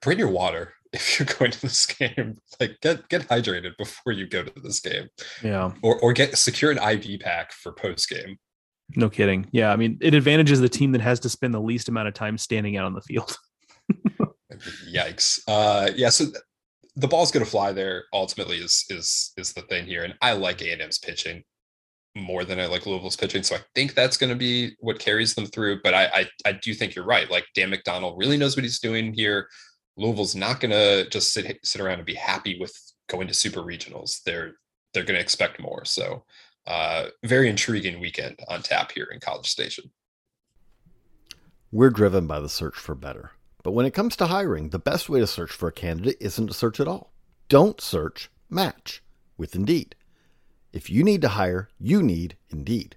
[SPEAKER 1] bring your water if you're going to this game. Like get get hydrated before you go to this game.
[SPEAKER 2] Yeah.
[SPEAKER 1] Or or get secure an IV pack for post game.
[SPEAKER 2] No kidding. Yeah, I mean, it advantages the team that has to spend the least amount of time standing out on the field.
[SPEAKER 1] Yikes. Uh, yeah. So the ball's going to fly there ultimately is is is the thing here and i like a&m's pitching more than i like louisville's pitching so i think that's going to be what carries them through but I, I i do think you're right like dan mcdonnell really knows what he's doing here. Louisville's not going to just sit sit around and be happy with going to super regionals. They're they're going to expect more so uh very intriguing weekend on tap here in college station.
[SPEAKER 3] We're driven by the search for better but when it comes to hiring, the best way to search for a candidate isn't to search at all. Don't search, match with Indeed. If you need to hire, you need Indeed.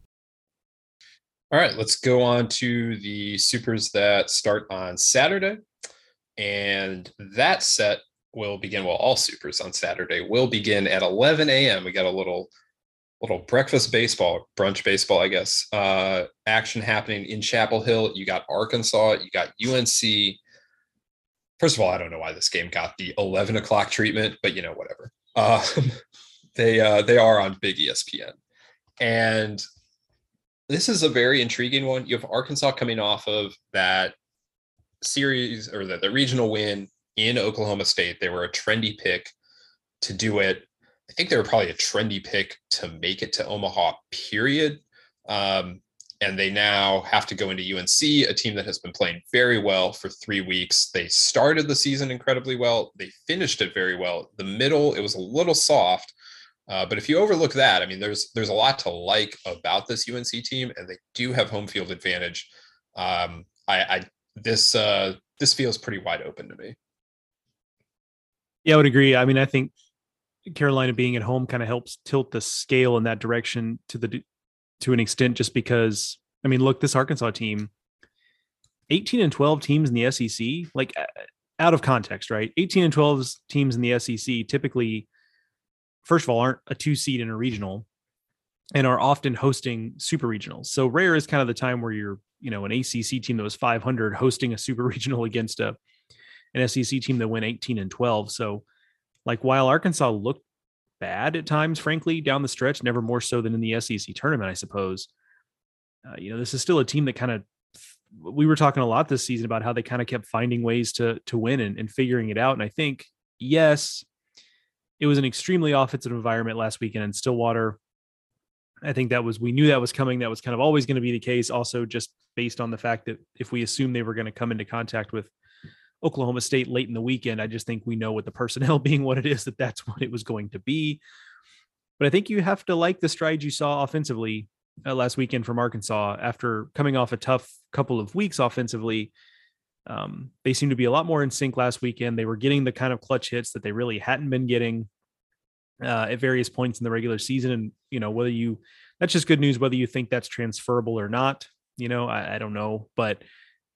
[SPEAKER 1] All right, let's go on to the supers that start on Saturday. And that set will begin, well, all supers on Saturday will begin at 11 a.m. We got a little little breakfast baseball, brunch baseball, I guess, uh, action happening in Chapel Hill. You got Arkansas, you got UNC. First of all, I don't know why this game got the 11 o'clock treatment, but you know, whatever. Um, they uh, they are on big ESPN. And this is a very intriguing one. You have Arkansas coming off of that series or the, the regional win in Oklahoma State. They were a trendy pick to do it. I think they were probably a trendy pick to make it to Omaha, period. Um, and they now have to go into UNC, a team that has been playing very well for three weeks. They started the season incredibly well. They finished it very well. The middle, it was a little soft, uh, but if you overlook that, I mean, there's there's a lot to like about this UNC team, and they do have home field advantage. Um, I, I this uh, this feels pretty wide open to me.
[SPEAKER 2] Yeah, I would agree. I mean, I think Carolina being at home kind of helps tilt the scale in that direction to the to an extent, just because I mean, look, this Arkansas team, eighteen and twelve teams in the SEC, like out of context, right? Eighteen and 12 teams in the SEC typically first of all, aren't a two seed in a regional and are often hosting super regionals. So rare is kind of the time where you're, you know, an ACC team that was 500 hosting a super regional against a an SEC team that went 18 and 12. So, like, while Arkansas looked bad at times, frankly, down the stretch, never more so than in the SEC tournament, I suppose. Uh, you know, this is still a team that kind of we were talking a lot this season about how they kind of kept finding ways to to win and, and figuring it out. And I think, yes, it was an extremely offensive environment last weekend in Stillwater. I think that was we knew that was coming. That was kind of always going to be the case. Also, just based on the fact that if we assume they were going to come into contact with Oklahoma State late in the weekend, I just think we know with the personnel being what it is that that's what it was going to be. But I think you have to like the strides you saw offensively uh, last weekend from Arkansas after coming off a tough couple of weeks offensively. Um, they seem to be a lot more in sync last weekend. They were getting the kind of clutch hits that they really hadn't been getting uh, at various points in the regular season. And, you know, whether you, that's just good news, whether you think that's transferable or not, you know, I, I don't know. But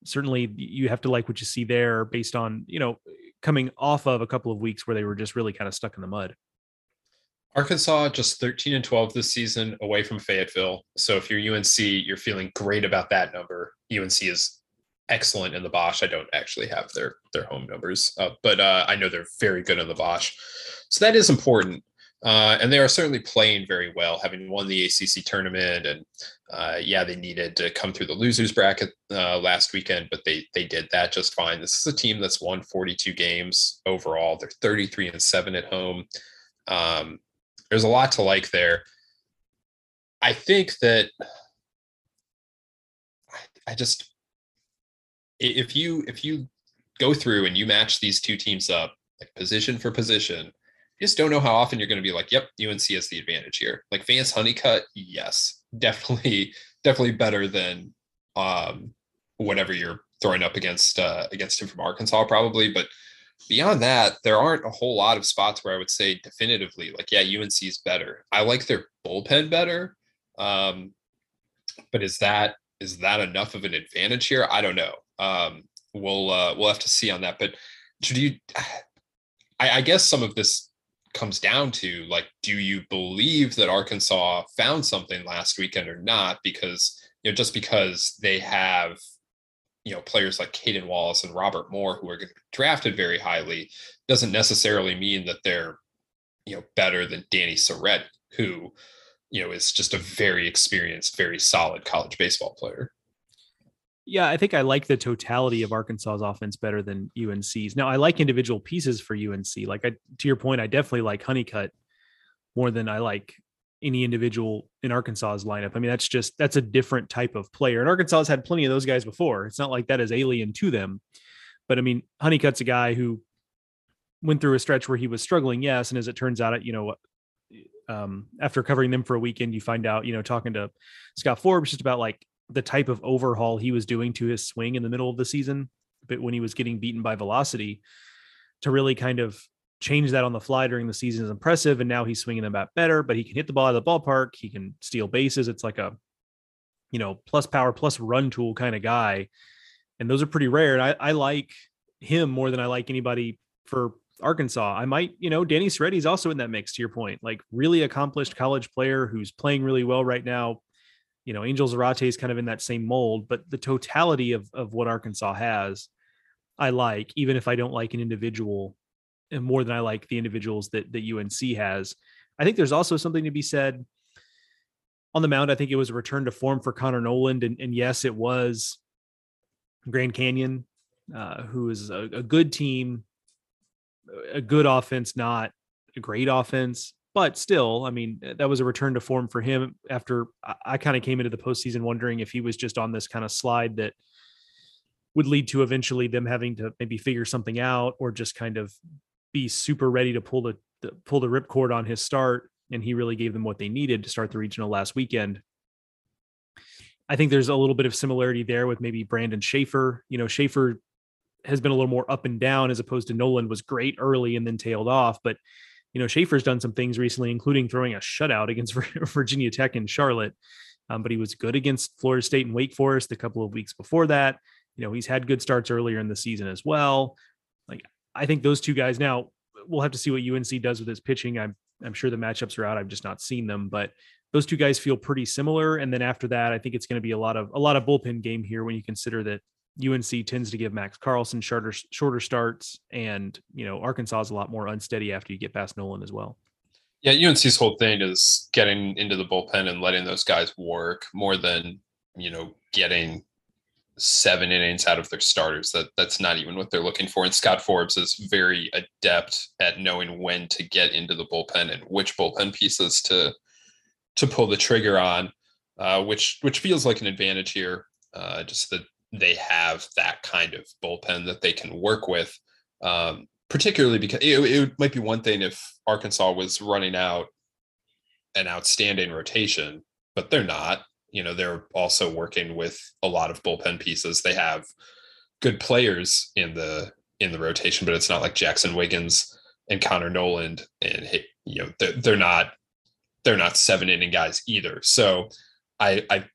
[SPEAKER 2] certainly you have to like what you see there based on, you know, coming off of a couple of weeks where they were just really kind of stuck in the mud.
[SPEAKER 1] Arkansas just 13 and 12 this season away from Fayetteville. So if you're UNC, you're feeling great about that number. UNC is excellent in the Bosh. I don't actually have their their home numbers, uh, but uh, I know they're very good in the Bosh. So that is important. Uh, and they are certainly playing very well, having won the ACC tournament. And uh, yeah, they needed to come through the losers bracket uh, last weekend, but they they did that just fine. This is a team that's won 42 games overall. They're 33 and seven at home. Um, there's a lot to like there. I think that I, I just if you if you go through and you match these two teams up like position for position, you just don't know how often you're going to be like, yep, UNC has the advantage here. Like Vance Honeycutt, yes, definitely, definitely better than um, whatever you're throwing up against uh, against him from Arkansas, probably. But beyond that, there aren't a whole lot of spots where I would say definitively, like, yeah, UNC is better. I like their bullpen better. Um, but is that is that enough of an advantage here? I don't know. Um, we'll uh, we'll have to see on that. But do you? I, I guess some of this comes down to like, do you believe that Arkansas found something last weekend or not? Because you know, just because they have you know players like Cayden Wallace and Robert Moore who are drafted very highly doesn't necessarily mean that they're you know better than Danny Serretti, who you know is just a very experienced, very solid college baseball player.
[SPEAKER 2] Yeah, I think I like the totality of Arkansas's offense better than UNC's. Now, I like individual pieces for UNC. Like I, to your point, I definitely like Honeycutt more than I like any individual in Arkansas's lineup. I mean, that's just that's a different type of player. And Arkansas has had plenty of those guys before. It's not like that is alien to them. But I mean, Honeycutt's a guy who went through a stretch where he was struggling, yes. And as it turns out, you know, um, after covering them for a weekend, you find out, you know, talking to Scott Forbes just about like the type of overhaul he was doing to his swing in the middle of the season, but when he was getting beaten by velocity, to really kind of change that on the fly during the season is impressive. And now he's swinging the bat better, but he can hit the ball out of the ballpark. He can steal bases. It's like a, you know, plus power, plus run tool kind of guy. And those are pretty rare. And I, I like him more than I like anybody for Arkansas. I might, you know, Danny Serretti's also in that mix to your point, like really accomplished college player who's playing really well right now, you know, Angel Zarate is kind of in that same mold, but the totality of of what Arkansas has, I like, even if I don't like an individual and more than I like the individuals that that UNC has. I think there's also something to be said on the mound. I think it was a return to form for Connor Noland, and, and yes, it was Grand Canyon, uh, who is a, a good team, a good offense, not a great offense but still, I mean, eh, that was a return to form for him after I, I kind of came into the postseason wondering if he was just on this kind of slide that would lead to eventually them having to maybe figure something out or just kind of be super ready to pull the, the pull the ripcord on his start. And he really gave them what they needed to start the regional last weekend. I think there's a little bit of similarity there with maybe Brandon Schaeffer. You know, Schaeffer has been a little more up and down as opposed to Noland was great early and then tailed off, but you know, Schaeffer's done some things recently, including throwing a shutout against Virginia Tech and Charlotte. Um, but he was good against Florida State and Wake Forest a couple of weeks before that. You know, he's had good starts earlier in the season as well. Like, I think those two guys now we'll have to see what UNC does with his pitching. I'm I'm sure the matchups are out. I've just not seen them, but those two guys feel pretty similar. And then after that, I think it's going to be a lot of a lot of bullpen game here when you consider that UNC tends to give Max Carlson shorter shorter starts, and you know Arkansas is a lot more unsteady after you get past Noland as well.
[SPEAKER 1] Yeah, UNC's whole thing is getting into the bullpen and letting those guys work more than you know getting seven innings out of their starters. That that's not even what they're looking for. And Scott Forbes is very adept at knowing when to get into the bullpen and which bullpen pieces to to pull the trigger on, uh, which which feels like an advantage here. Uh, just the they have that kind of bullpen that they can work with. Um, particularly because it, it might be one thing if Arkansas was running out an outstanding rotation, but they're not. You know, they're also working with a lot of bullpen pieces. They have good players in the in the rotation, but it's not like Jaxon Wiggins and Connor Noland and you know they're, they're not they're not seven inning guys either. So I I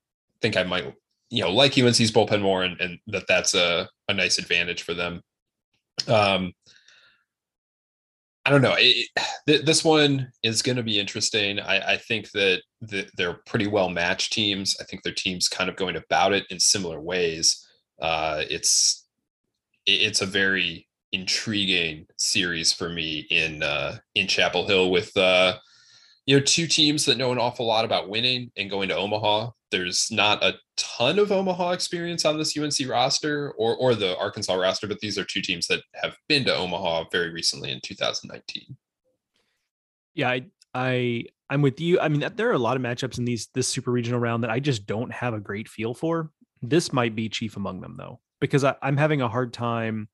[SPEAKER 1] think I might you know, like UNC's bullpen more, and, and that that's a, a nice advantage for them. Um, I don't know. It, this one is going to be interesting. I, I think that the, they're pretty well matched teams. I think their teams kind of going about it in similar ways. Uh, it's it's a very intriguing series for me in uh, in Chapel Hill with uh, you know two teams that know an awful lot about winning and going to Omaha there's not a ton of Omaha experience on this UNC roster or or the Arkansas roster, but these are two teams that have been to Omaha very recently in 2019.
[SPEAKER 2] Yeah, I I I'm with you. I mean, there are a lot of matchups in these this super regional round that I just don't have a great feel for. This might be chief among them though, because I, I'm having a hard time.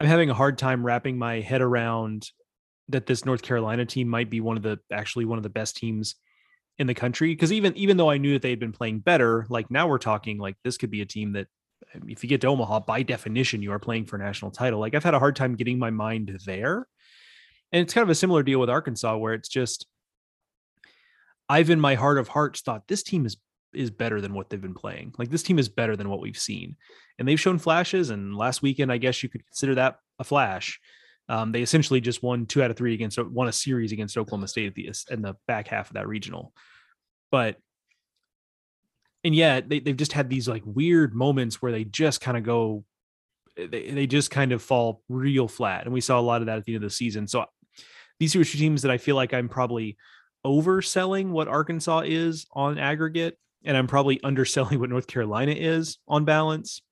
[SPEAKER 2] I'm having a hard time wrapping my head around that this North Carolina team might be one of the actually one of the best teams in the country. Because even even though I knew that they had been playing better, like now we're talking like this could be a team that um, if you get to Omaha, by definition, you are playing for a national title. Like I've had a hard time getting my mind there. And it's kind of a similar deal with Arkansas, where it's just I've in my heart of hearts thought this team is is better than what they've been playing. Like this team is better than what we've seen. And they've shown flashes. And last weekend, I guess you could consider that a flash. Um, they essentially just won two out of three against won a series against Oklahoma State at the in the back half of that regional. But and yet they, they've just had these like weird moments where they just kind of go they, they just kind of fall real flat. And we saw a lot of that at the end of the season. So these are two teams that I feel like I'm probably overselling what Arkansas is on aggregate, and I'm probably underselling what North Carolina is on balance.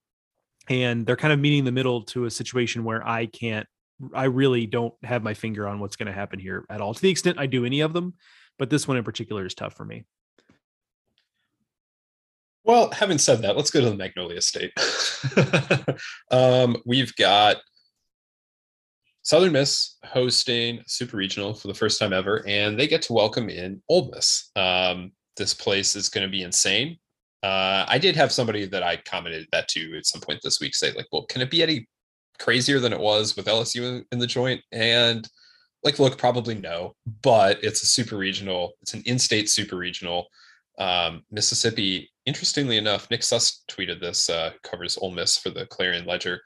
[SPEAKER 2] And they're kind of meeting the middle to a situation where I can't, I really don't have my finger on what's going to happen here at all, to the extent I do any of them. But this one in particular is tough for me.
[SPEAKER 1] Well, having said that, let's go to the Magnolia State. um, we've got Southern Miss hosting Super Regional for the first time ever, and they get to welcome in Ole Miss. Um, this place is going to be insane. Uh, I did have somebody that I commented that to at some point this week say, like, well, can it be any crazier than it was with LSU in the joint? And like, look, probably no, but it's a super regional. It's an in-state super regional. Um, Mississippi interestingly enough, Nick Suss tweeted this, uh, covers Ole Miss for the Clarion Ledger.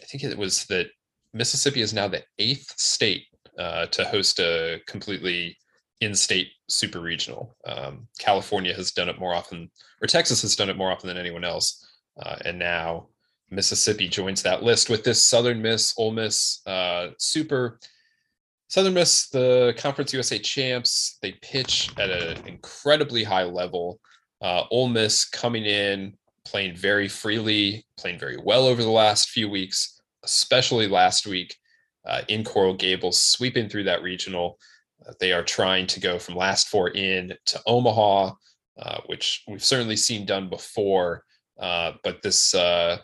[SPEAKER 1] I think it was that Mississippi is now the eighth state uh, to host a completely in-state super regional. Um, California has done it more often, or Texas has done it more often than anyone else, uh, and now Mississippi joins that list with this Southern Miss, Ole Miss uh, super. Southern Miss, the Conference USA champs, they pitch at an incredibly high level. Uh, Ole Miss coming in, playing very freely, playing very well over the last few weeks, especially last week uh, in Coral Gables, sweeping through that regional. Uh, they are trying to go from last four in to Omaha, uh, which we've certainly seen done before. Uh, but this uh,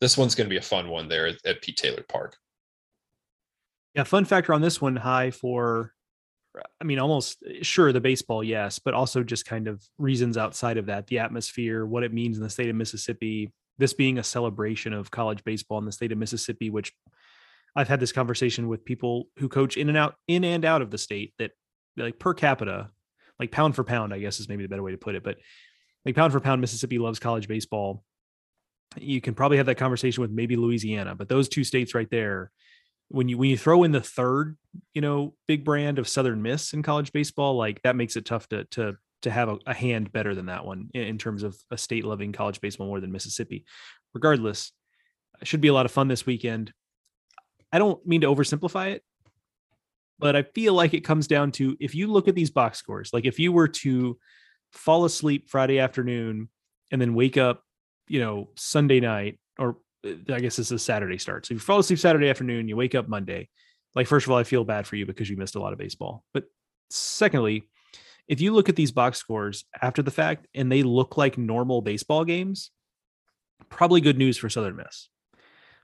[SPEAKER 1] this one's going to be a fun one there at, at Pete Taylor Park.
[SPEAKER 2] Yeah, fun factor on this one high for I mean, almost sure the baseball, yes, but also just kind of reasons outside of that, the atmosphere, what it means in the state of Mississippi, this being a celebration of college baseball in the state of Mississippi, which I've had this conversation with people who coach in and out, in and out of the state that like per capita, like pound for pound, I guess is maybe the better way to put it, but like pound for pound, Mississippi loves college baseball. You can probably have that conversation with maybe Louisiana, but those two states right there, when you when you throw in the third, you know, big brand of Southern Miss in college baseball, like that makes it tough to to to have a, a hand better than that one in, in, terms of a state loving college baseball more than Mississippi. Regardless, it should be a lot of fun this weekend. I don't mean to oversimplify it, but I feel like it comes down to if you look at these box scores, like if you were to fall asleep Friday afternoon and then wake up, you know, Sunday night or uh, I guess this is Saturday start. So if you fall asleep Saturday afternoon, you wake up Monday. Like, first of all, I feel bad for you because you missed a lot of baseball. But secondly, if you look at these box scores after the fact and they look like normal baseball games, probably good news for Southern Miss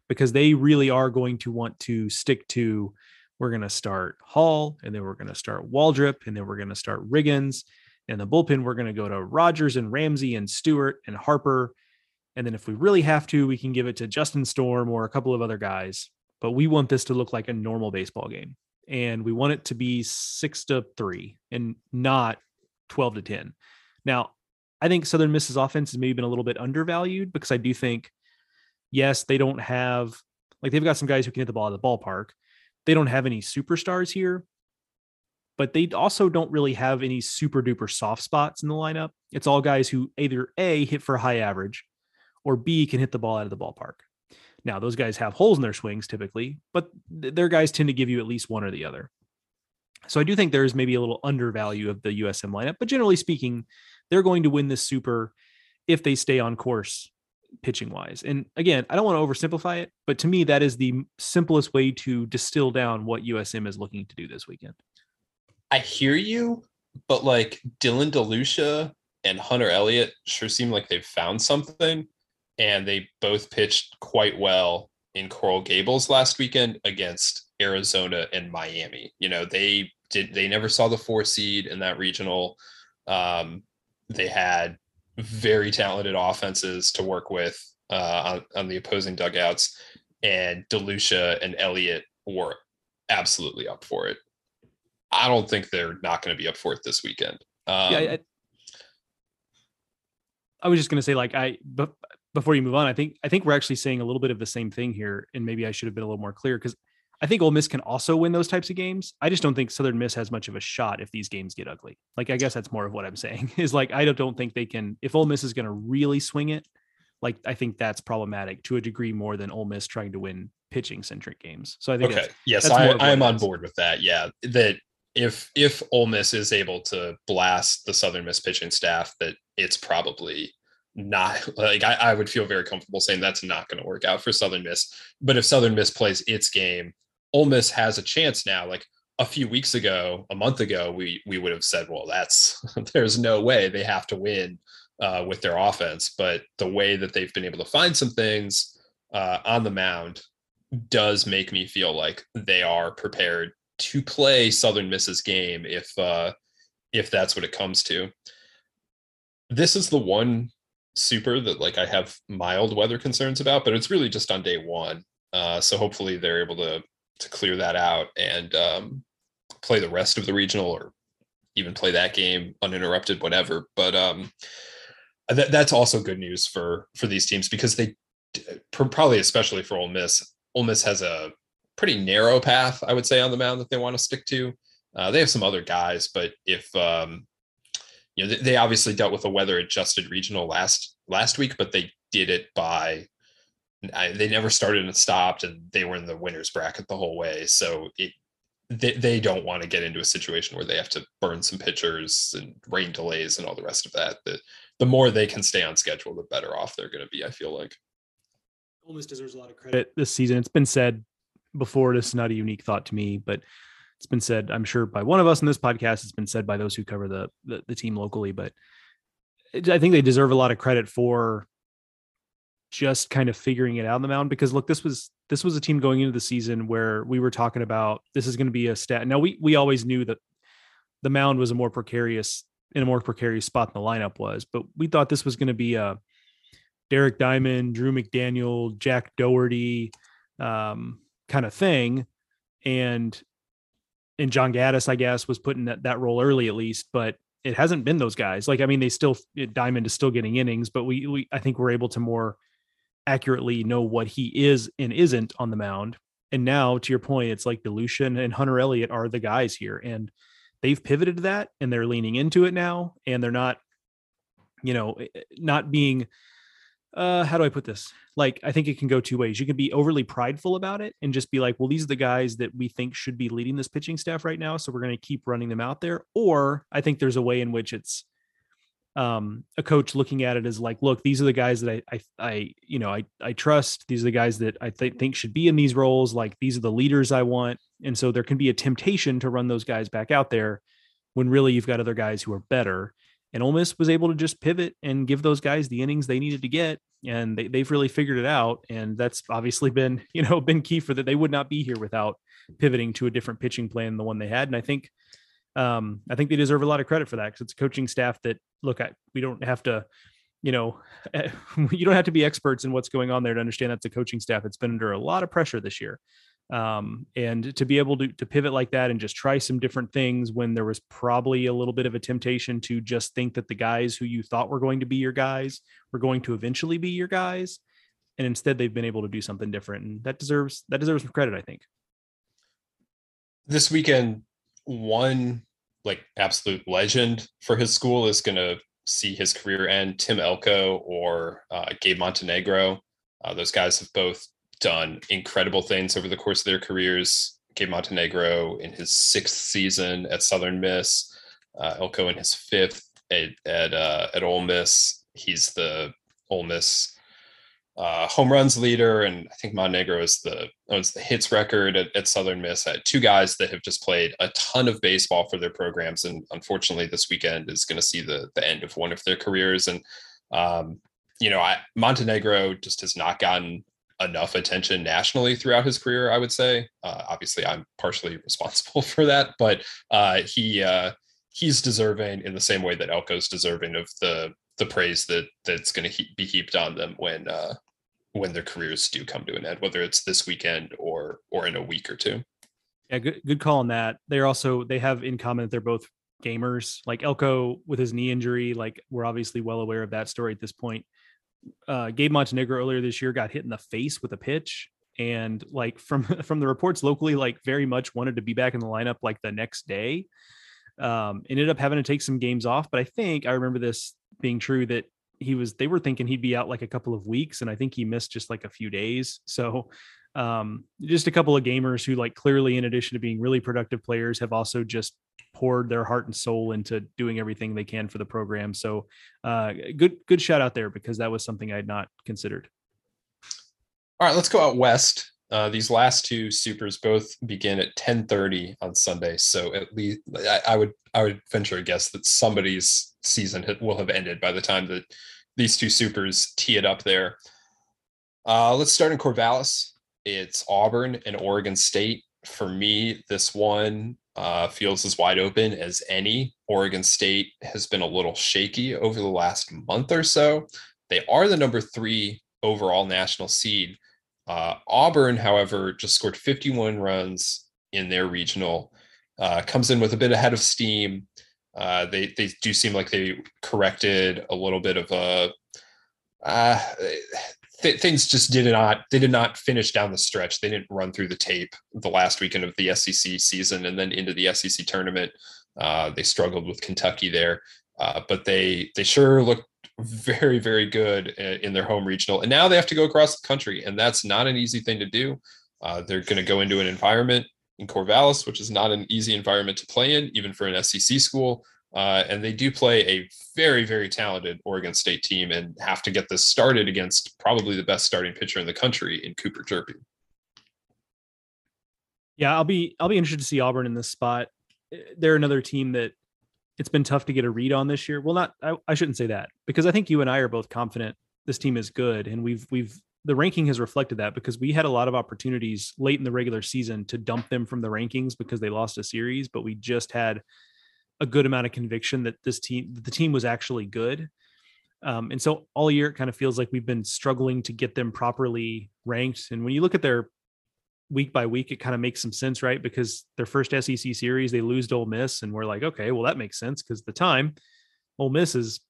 [SPEAKER 2] because they really are going to want to stick to we're going to start Hall and then we're going to start Waldrep and then we're going to start Riggins. And the bullpen, we're going to go to Rogers and Ramsey and Stewart and Harper and then if we really have to, we can give it to Justin Storm or a couple of other guys. But we want this to look like a normal baseball game. And we want it to be six to three and not 12 to 10. Now, I think Southern Miss's offense has maybe been a little bit undervalued because I do think, yes, they don't have, like, they've got some guys who can hit the ball at the ballpark. They don't have any superstars here, but they also don't really have any super duper soft spots in the lineup. It's all guys who either A, hit for high average, or B can hit the ball out of the ballpark. Now, those guys have holes in their swings typically, but their guys tend to give you at least one or the other. So I do think there's maybe a little undervalue of the USM lineup, but generally speaking, they're going to win this super if they stay on course pitching wise. And again, I don't want to oversimplify it, but to me, that is the simplest way to distill down what USM is looking to do this weekend.
[SPEAKER 1] I hear you, but like Dylan DeLucia and Hunter Elliott sure seem like they've found something, and they both pitched quite well in Coral Gables last weekend against Arizona and Miami. You know, they did they never saw the four seed in that regional. Um, they had very talented offenses to work with uh, on, on the opposing dugouts, and DeLucia and Elliott were absolutely up for it. I don't think they're not going to be up for it this weekend. Um,
[SPEAKER 2] yeah, I, I was just going to say, like, I but before you move on, I think I think we're actually saying a little bit of the same thing here, and maybe I should have been a little more clear because I think Ole Miss can also win those types of games. I just don't think Southern Miss has much of a shot if these games get ugly. Like, I guess that's more of what I'm saying is like I don't, don't think they can. If Ole Miss is going to really swing it, like I think that's problematic to a degree more than Ole Miss trying to win pitching centric games. So I think
[SPEAKER 1] okay, yes, I, I am on board with that. Yeah, that if if Ole Miss is able to blast the Southern Miss pitching staff, that it's probably not like I, I would feel very comfortable saying that's not going to work out for Southern Miss. But if Southern Miss plays its game, Ole Miss has a chance now. Like a few weeks ago, a month ago, we we would have said, well, that's there's no way they have to win uh, with their offense. But the way that they've been able to find some things uh, on the mound does make me feel like they are prepared to play Southern Miss's game if uh, if that's what it comes to. This is the one super that like I have mild weather concerns about, but it's really just on day one. Uh, so hopefully they're able to to clear that out and um, play the rest of the regional or even play that game uninterrupted, whatever. But um, that, that's also good news for for these teams because they probably especially for Ole Miss. Ole Miss has a pretty narrow path, I would say, on the mound that they want to stick to. Uh, they have some other guys, but if um, you know, they, they obviously dealt with a weather adjusted regional last last week, but they did it by I, they never started and stopped, and they were in the winners bracket the whole way. So it they, they don't want to get into a situation where they have to burn some pitchers and rain delays and all the rest of that. The the more they can stay on schedule, the better off they're going to be. I feel like.
[SPEAKER 2] Ole Miss deserves a lot of credit this season. It's been said before. This is not a unique thought to me, but it's been said. I'm sure by one of us in this podcast. It's been said by those who cover the the, the team locally, but I think they deserve a lot of credit for just kind of figuring it out on the mound because look this was this was a team going into the season where we were talking about this is going to be a stat now we we always knew that the mound was a more precarious in a more precarious spot than the lineup was but we thought this was going to be a derek diamond drew mcdaniel jack dougherty um, kind of thing and and john gaddis i guess was put in that, that role early at least but it hasn't been those guys like i mean they still diamond is still getting innings but we, we i think we're able to more accurately know what he is and isn't on the mound. And now, to your point, it's like DeLucia and Hunter Elliott are the guys here, and they've pivoted to that, and they're leaning into it now, and they're not, you know, eh, eh, not being. Uh, how do I put this? Like, I think it can go two ways. You can be overly prideful about it and just be like, well, these are the guys that we think should be leading this pitching staff right now. So we're going to keep running them out there. Or I think there's a way in which it's um, a coach looking at it as like, look, these are the guys that I, I, I you know, I, I trust. These are the guys that I th- think should be in these roles. Like these are the leaders I want. And so there can be a temptation to run those guys back out there when really you've got other guys who are better. And Ole Miss was able to just pivot and give those guys the innings they needed to get, and they, they've really figured it out. And that's obviously been, you know, been key for that. They would not be here without pivoting to a different pitching plan than the one they had. And I think um, I think they deserve a lot of credit for that because it's a coaching staff that look at. We don't have to, you know, you don't have to be experts in what's going on there to understand that's a coaching staff that's been under a lot of pressure this year. Um, and to be able to to pivot like that and just try some different things when there was probably a little bit of a temptation to just think that the guys who you thought were going to be your guys were going to eventually be your guys, and instead they've been able to do something different, and that deserves that deserves some credit, I think.
[SPEAKER 1] This weekend, one like absolute legend for his school is going to see his career end. Tim Elko or uh, Gabe Montenegro. Uh, those guys have both done incredible things over the course of their careers. Gabe Montenegro in his sixth season at Southern Miss, uh, Elko in his fifth at at, uh, at Ole Miss. He's the Ole Miss uh, home runs leader, and I think Montenegro is the owns the hits record at, at Southern Miss. Uh, two guys that have just played a ton of baseball for their programs, and unfortunately, this weekend is going to see the the end of one of their careers. And um, you know, I, Montenegro just has not gotten enough attention nationally throughout his career. I would say. Uh, obviously, I'm partially responsible for that, but uh, he uh, he's deserving in the same way that Elko's deserving of the the praise that that's going to he- be heaped on them when uh, when their careers do come to an end, whether it's this weekend or or in a week or two.
[SPEAKER 2] Yeah, good good call on that. They're also they have in common that they're both gamers. Like Elko with his knee injury, like we're obviously well aware of that story at this point. Uh, Gabe Montenegro earlier this year got hit in the face with a pitch, and like from from the reports locally, like very much wanted to be back in the lineup like the next day. Um, ended up having to take some games off, but I think I remember this being true that he was they were thinking he'd be out like a couple of weeks. And i think he missed just like a few days. So um just a couple of gamers who like clearly in addition to being really productive players have also just poured their heart and soul into doing everything they can for the program so uh good good shout out there because that was something i had not considered
[SPEAKER 1] all right let's go out west uh, these last two supers both begin at 10:30 on Sunday, so at least I, I, would I would venture a guess that somebody's season will have ended by the time that these two supers tee it up there. Uh, let's start in Corvallis. It's Auburn and Oregon State. For me, this one uh, feels as wide open as any. Oregon State has been a little shaky over the last month or so. They are the number three overall national seed uh, Auburn, however, just scored 51 runs in their regional. Uh, comes in with a bit ahead of steam. Uh, they they do seem like they corrected a little bit of a. Uh, th- things just did not they did not finish down the stretch. They didn't run through the tape the last weekend of the SEC season and then into the SEC tournament. Uh, they struggled with Kentucky there, uh, but they they sure looked very, very good in their home regional. And now they have to go across the country, and that's not an easy thing to do. Uh, they're going to go into an environment in Corvallis, which is not an easy environment to play in, even for an SEC school. Uh, and they do play a very, very talented Oregon State team and have to get this started against probably the best starting pitcher in the country in Cooper Hjerpe.
[SPEAKER 2] Yeah, I'll be I'll be interested to see Auburn in this spot. They're another team that it's been tough to get a read on this year. Well, not I, I shouldn't say that because I think you and I are both confident this team is good, and we've we've the ranking has reflected that because we had a lot of opportunities late in the regular season to dump them from the rankings because they lost a series, but we just had a good amount of conviction that this team the team was actually good. Um, and so all year it kind of feels like we've been struggling to get them properly ranked. And when you look at their week by week, it kind of makes some sense, right? Because their first SEC series, they lose to Ole Miss, and we're like, okay, well, that makes sense because the time Ole Miss is,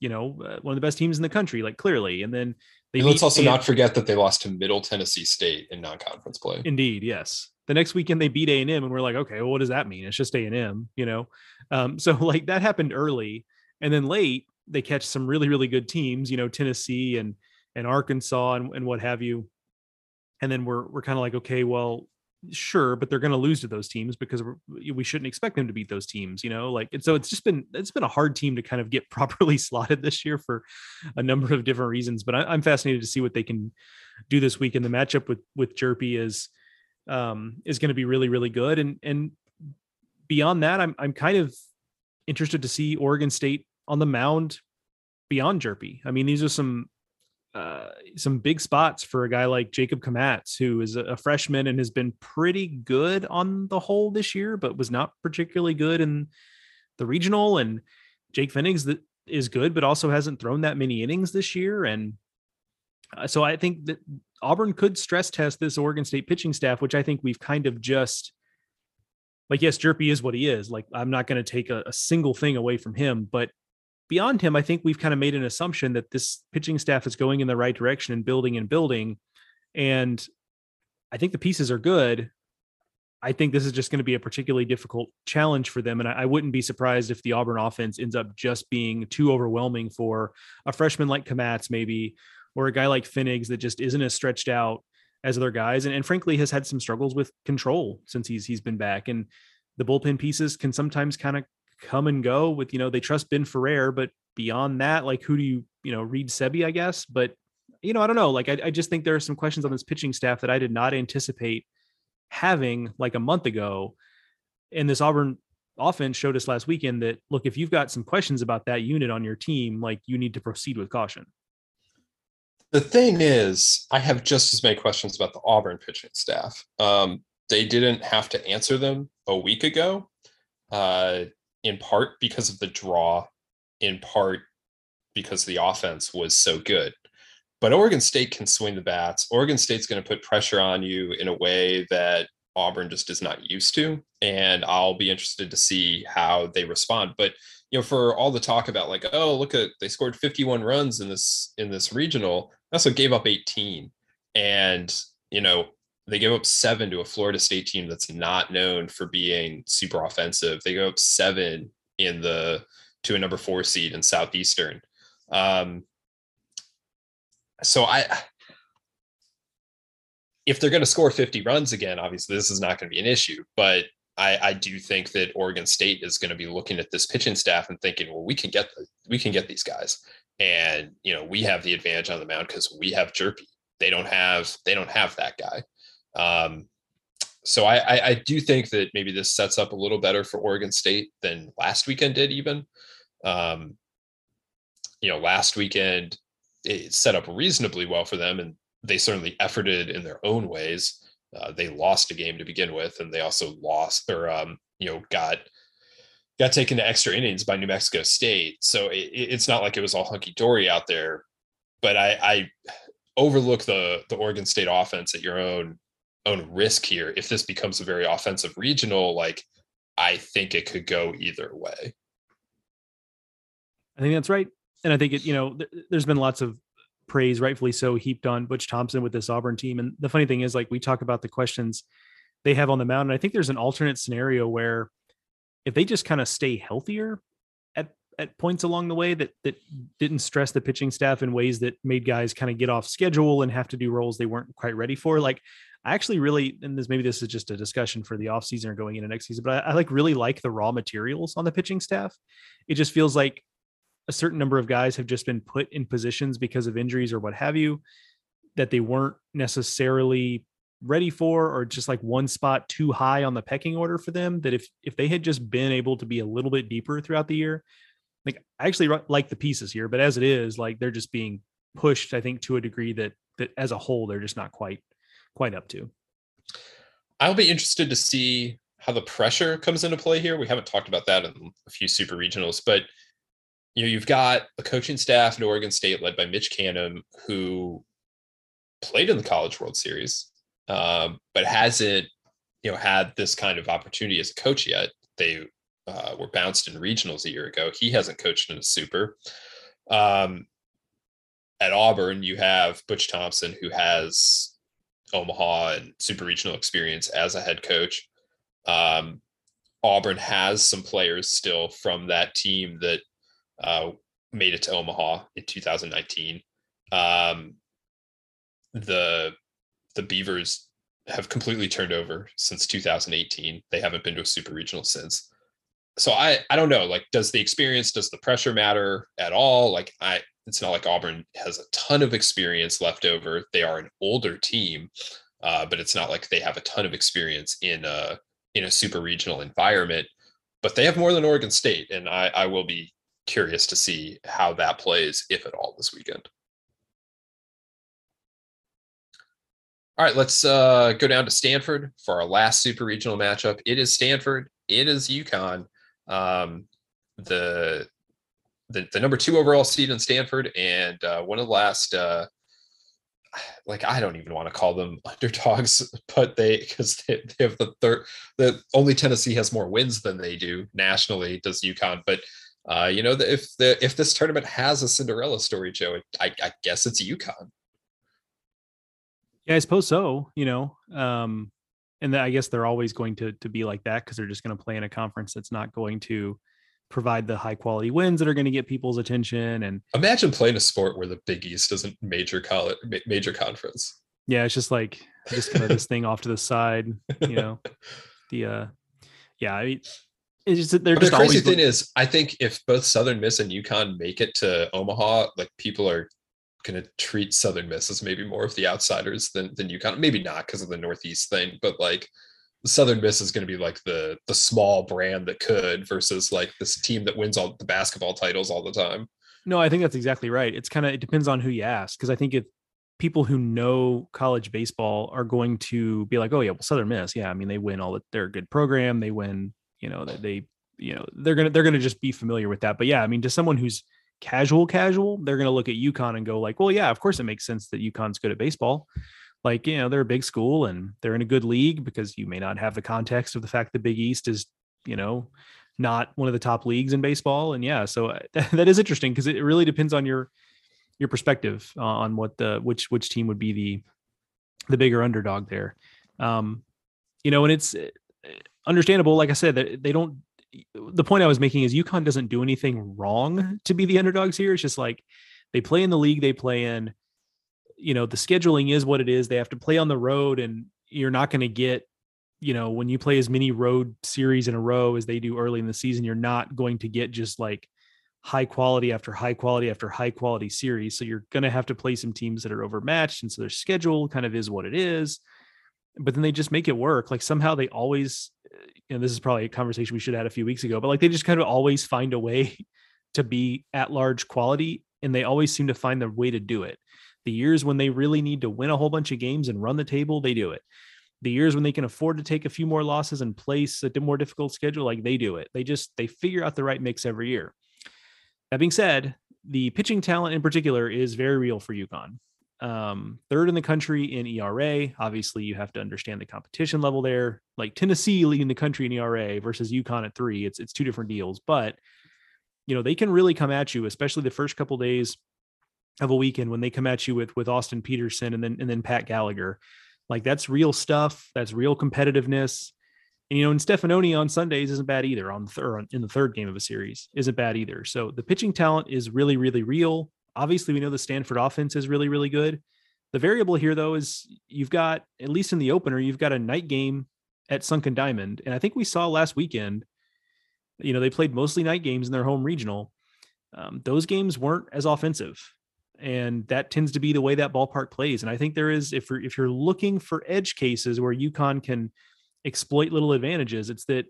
[SPEAKER 2] you know, uh, one of the best teams in the country, like clearly. And then
[SPEAKER 1] they and let's also not forget that they lost to Middle Tennessee State in non-conference play.
[SPEAKER 2] Indeed, yes. The next weekend they beat A and M, and we're like, okay, well, what does that mean? It's just A and M, you know. Um, so like that happened early, and then late they catch some really really good teams, you know, Tennessee and and Arkansas and, and what have you and then we're we're kind of like okay well sure but they're going to lose to those teams because we shouldn't expect them to beat those teams you know like and so it's just been it's been a hard team to kind of get properly slotted this year for a number of different reasons but I, am fascinated to see what they can do this week and the matchup with with Hjerpe is um is going to be really really good and and beyond that i'm i'm kind of interested to see Oregon State on the mound beyond Hjerpe. i mean these are some uh, some big spots for a guy like Jacob Kmatz, who is a freshman and has been pretty good on the whole this year, but was not particularly good in the regional. And Jake Pfennigs that is good, but also hasn't thrown that many innings this year. And uh, so I think that Auburn could stress test this Oregon State pitching staff, which I think we've kind of just like, yes, Hjerpe is what he is. Like, I'm not going to take a, a single thing away from him, but beyond him, I think we've kind of made an assumption that this pitching staff is going in the right direction and building and building. And I think the pieces are good. I think this is just going to be a particularly difficult challenge for them. And I, I, wouldn't be surprised if the Auburn offense ends up just being too overwhelming for a freshman like Kmatz, maybe, or a guy like Pfennigs that just isn't as stretched out as other guys. And, and frankly, has had some struggles with control since he's he's been back. And the bullpen pieces can sometimes kind of come and go with, you know, they trust Ben Ferrer, but beyond that, like who do you, you know, Reid Sebby, I guess. But you know, I don't know. Like, I, I just think there are some questions on this pitching staff that I did not anticipate having like a month ago. And this Auburn offense showed us last weekend that look, if you've got some questions about that unit on your team, like you need to proceed with caution.
[SPEAKER 1] The thing is, I have just as many questions about the Auburn pitching staff. Um, they didn't have to answer them a week ago, uh, in part because of the draw, in part because the offense was so good. But Oregon State can swing the bats. Oregon State's going to put pressure on you in a way that Auburn just is not used to. And I'll be interested to see how they respond. But you know, for all the talk about like, oh, look at they scored 51 runs in this in this regional, also gave up 18. And you know, they gave up seven to a Florida State team that's not known for being super offensive. They go up seven in the to a number four seed in Southeastern. Um, so I if they're going to score 50 runs again, obviously this is not going to be an issue. But I, I do think that Oregon State is going to be looking at this pitching staff and thinking, well, we can get the, we can get these guys, and you know we have the advantage on the mound because we have Hjerpe. They don't have they don't have that guy. Um, so I, I, I do think that maybe this sets up a little better for Oregon State than last weekend did. Even, um, you know, last weekend it set up reasonably well for them, and they certainly efforted in their own ways. Uh, they lost a game to begin with, and they also lost or um, you know got got taken to extra innings by New Mexico State. So it, it's not like it was all hunky dory out there. But I, I overlook the the Oregon State offense at your own own risk here. If this becomes a very offensive regional, like I think it could go either way.
[SPEAKER 2] I think that's right, and I think it. You know, th- there's been lots of praise, rightfully so, heaped on Butch Thompson with this Auburn team. And the funny thing is, like, we talk about the questions they have on the mound. And I think there's an alternate scenario where if they just kind of stay healthier at, at points along the way that that didn't stress the pitching staff in ways that made guys kind of get off schedule and have to do roles they weren't quite ready for. Like I actually really, and this maybe this is just a discussion for the offseason or going into next season, but I, I like really like the raw materials on the pitching staff. It just feels like a certain number of guys have just been put in positions because of injuries or what have you that they weren't necessarily ready for or just like one spot too high on the pecking order for them that if if they had just been able to be a little bit deeper throughout the year like I actually like the pieces here but as it is like they're just being pushed I think to a degree that that as a whole they're just not quite quite up to.
[SPEAKER 1] I'll be interested to see how the pressure comes into play here. We haven't talked about that in a few super regionals but you know, you've got a coaching staff in Oregon State led by Mitch Canham, who played in the College World Series, um, but hasn't, you know, had this kind of opportunity as a coach yet. They uh, were bounced in regionals a year ago. He hasn't coached in a super. Um, at Auburn, you have Butch Thompson, who has Omaha and super regional experience as a head coach. Um, Auburn has some players still from that team that uh, made it to Omaha in 2019. Um, the the Beavers have completely turned over since 2018. They haven't been to a super regional since. So I I don't know. Like, does the experience, does the pressure matter at all? Like, I it's not like Auburn has a ton of experience left over. They are an older team, uh, but it's not like they have a ton of experience in a in a super regional environment. But they have more than Oregon State, and I I will be curious to see how that plays, if at all, this weekend. All right, let's uh, go down to Stanford for our last super regional matchup. It is Stanford. It is UConn. Um, the, the the number two overall seed in Stanford, and uh, one of the last. Uh, like I don't even want to call them underdogs, but they because they, they have the third. The only Tennessee has more wins than they do nationally. Does UConn, but uh, you know, if the if this tournament has a Cinderella story, Joe, it, I, I guess it's UConn.
[SPEAKER 2] Yeah, I suppose so. You know, um, and I guess they're always going to to be like that because they're just going to play in a conference that's not going to provide the high quality wins that are going to get people's attention. And
[SPEAKER 1] imagine playing a sport where the Big East isn't major college major conference.
[SPEAKER 2] Yeah, it's just like just kind of this thing off to the side. You know, the uh, yeah, I mean it's just they're but just
[SPEAKER 1] the crazy thing is, I think if both Southern Miss and UConn make it to Omaha, like people are going to treat Southern Miss as maybe more of the outsiders than than UConn. Maybe not because of the Northeast thing, but like Southern Miss is going to be like the the small brand that could versus like this team that wins all the basketball titles all the time.
[SPEAKER 2] No, I think that's exactly right. It's kind of it depends on who you ask because I think if people who know college baseball are going to be like, oh yeah, well Southern Miss, yeah, I mean they win all the, they're a good program, they win, you know, that they, you know, they're gonna they're gonna just be familiar with that. But yeah, I mean, to someone who's casual casual, they're gonna look at UConn and go like, well, yeah, of course it makes sense that UConn's good at baseball. Like you know they're a big school and they're in a good league because you may not have the context of the fact the Big East is you know not one of the top leagues in baseball. And yeah so that, uh, that is interesting because it really depends on your your perspective on what the which which team would be the the bigger underdog there. Um you know and it's uh, understandable like i said that they don't the point i was making is UConn doesn't do anything wrong mm-hmm. to be the underdogs here. It's just like they play in the league they play in. You know the scheduling is what it is. They have to play on the road and you're not going to get you know when you play as many road series in a row as they do early in the season you're not going to get just like high quality after high quality after high quality series. So you're going to have to play some teams that are overmatched and so their schedule kind of is what it is but then they just make it work like somehow they always and this is probably a conversation we should have had a few weeks ago but like they just kind of always find a way to be at large quality and they always seem to find the way to do it the years when they really need to win a whole bunch of games and run the table, they do it. The years when they can afford to take a few more losses and place a more difficult schedule, like they do it. They just they figure out the right mix every year. That being said, the pitching talent in particular is very real for UConn. Um, third in the country in ERA. Obviously, you have to understand the competition level there. Like Tennessee leading the country in ERA versus UConn at three. It's it's two different deals, but you know they can really come at you, especially the first couple days of a weekend when they come at you with with Austin Peterson and then and then Pat Gallagher. Like that's real stuff. That's real competitiveness. And you know, and Stefanoni on Sundays isn't bad either. On third in the third game of a series isn't bad either. So the pitching talent is really really real. Obviously, we know the Stanford offense is really really good. The variable here though is you've got at least in the opener you've got a night game at Sunken Diamond, and I think we saw last weekend. You know, they played mostly night games in their home regional. Um, those games weren't as offensive and that tends to be the way that ballpark plays. And I think there is, if you're if you're looking for edge cases where UConn can exploit little advantages, it's that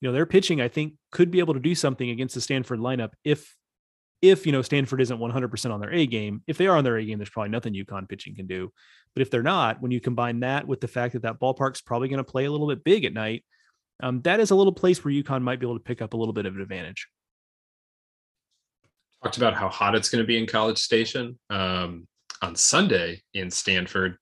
[SPEAKER 2] you know their pitching I think could be able to do something against the Stanford lineup if if you know Stanford isn't 100% on their A game. If they are on their A game, there's probably nothing UConn pitching can do. But if they're not, when you combine that with the fact that that ballpark's probably going to play a little bit big at night, um, that is a little place where UConn might be able to pick up a little bit of an advantage
[SPEAKER 1] talked about how hot it's going to be in College Station. Um, on Sunday in Stanford,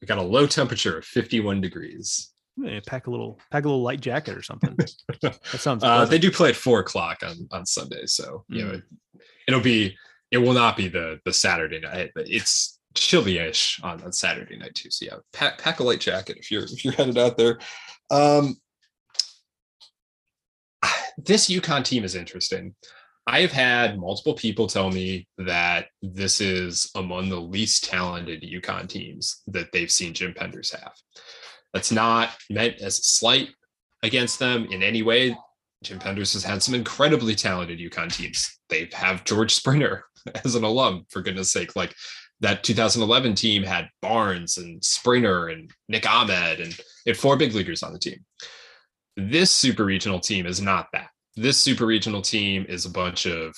[SPEAKER 1] we got a low temperature of 51 degrees.
[SPEAKER 2] Yeah, pack a little, pack a little light jacket or something. that sounds.
[SPEAKER 1] Uh, they do play at four o'clock on on Sunday, so mm. you know it, it'll be. It will not be the the Saturday night, but it's chilly-ish on, on Saturday night too. So yeah, pack, pack a light jacket if you're if you're headed out there. Um, this UConn team is interesting. I've had multiple people tell me that this is among the least talented UConn teams that they've seen Jim Penders have. That's not meant as a slight against them in any way. Jim Penders has had some incredibly talented UConn teams. They have George Springer as an alum, for goodness sake. Like that 2011 team had Barnes and Springer and Nick Ahmed and had four big leaguers on the team. This super regional team is not that this super regional team is a bunch of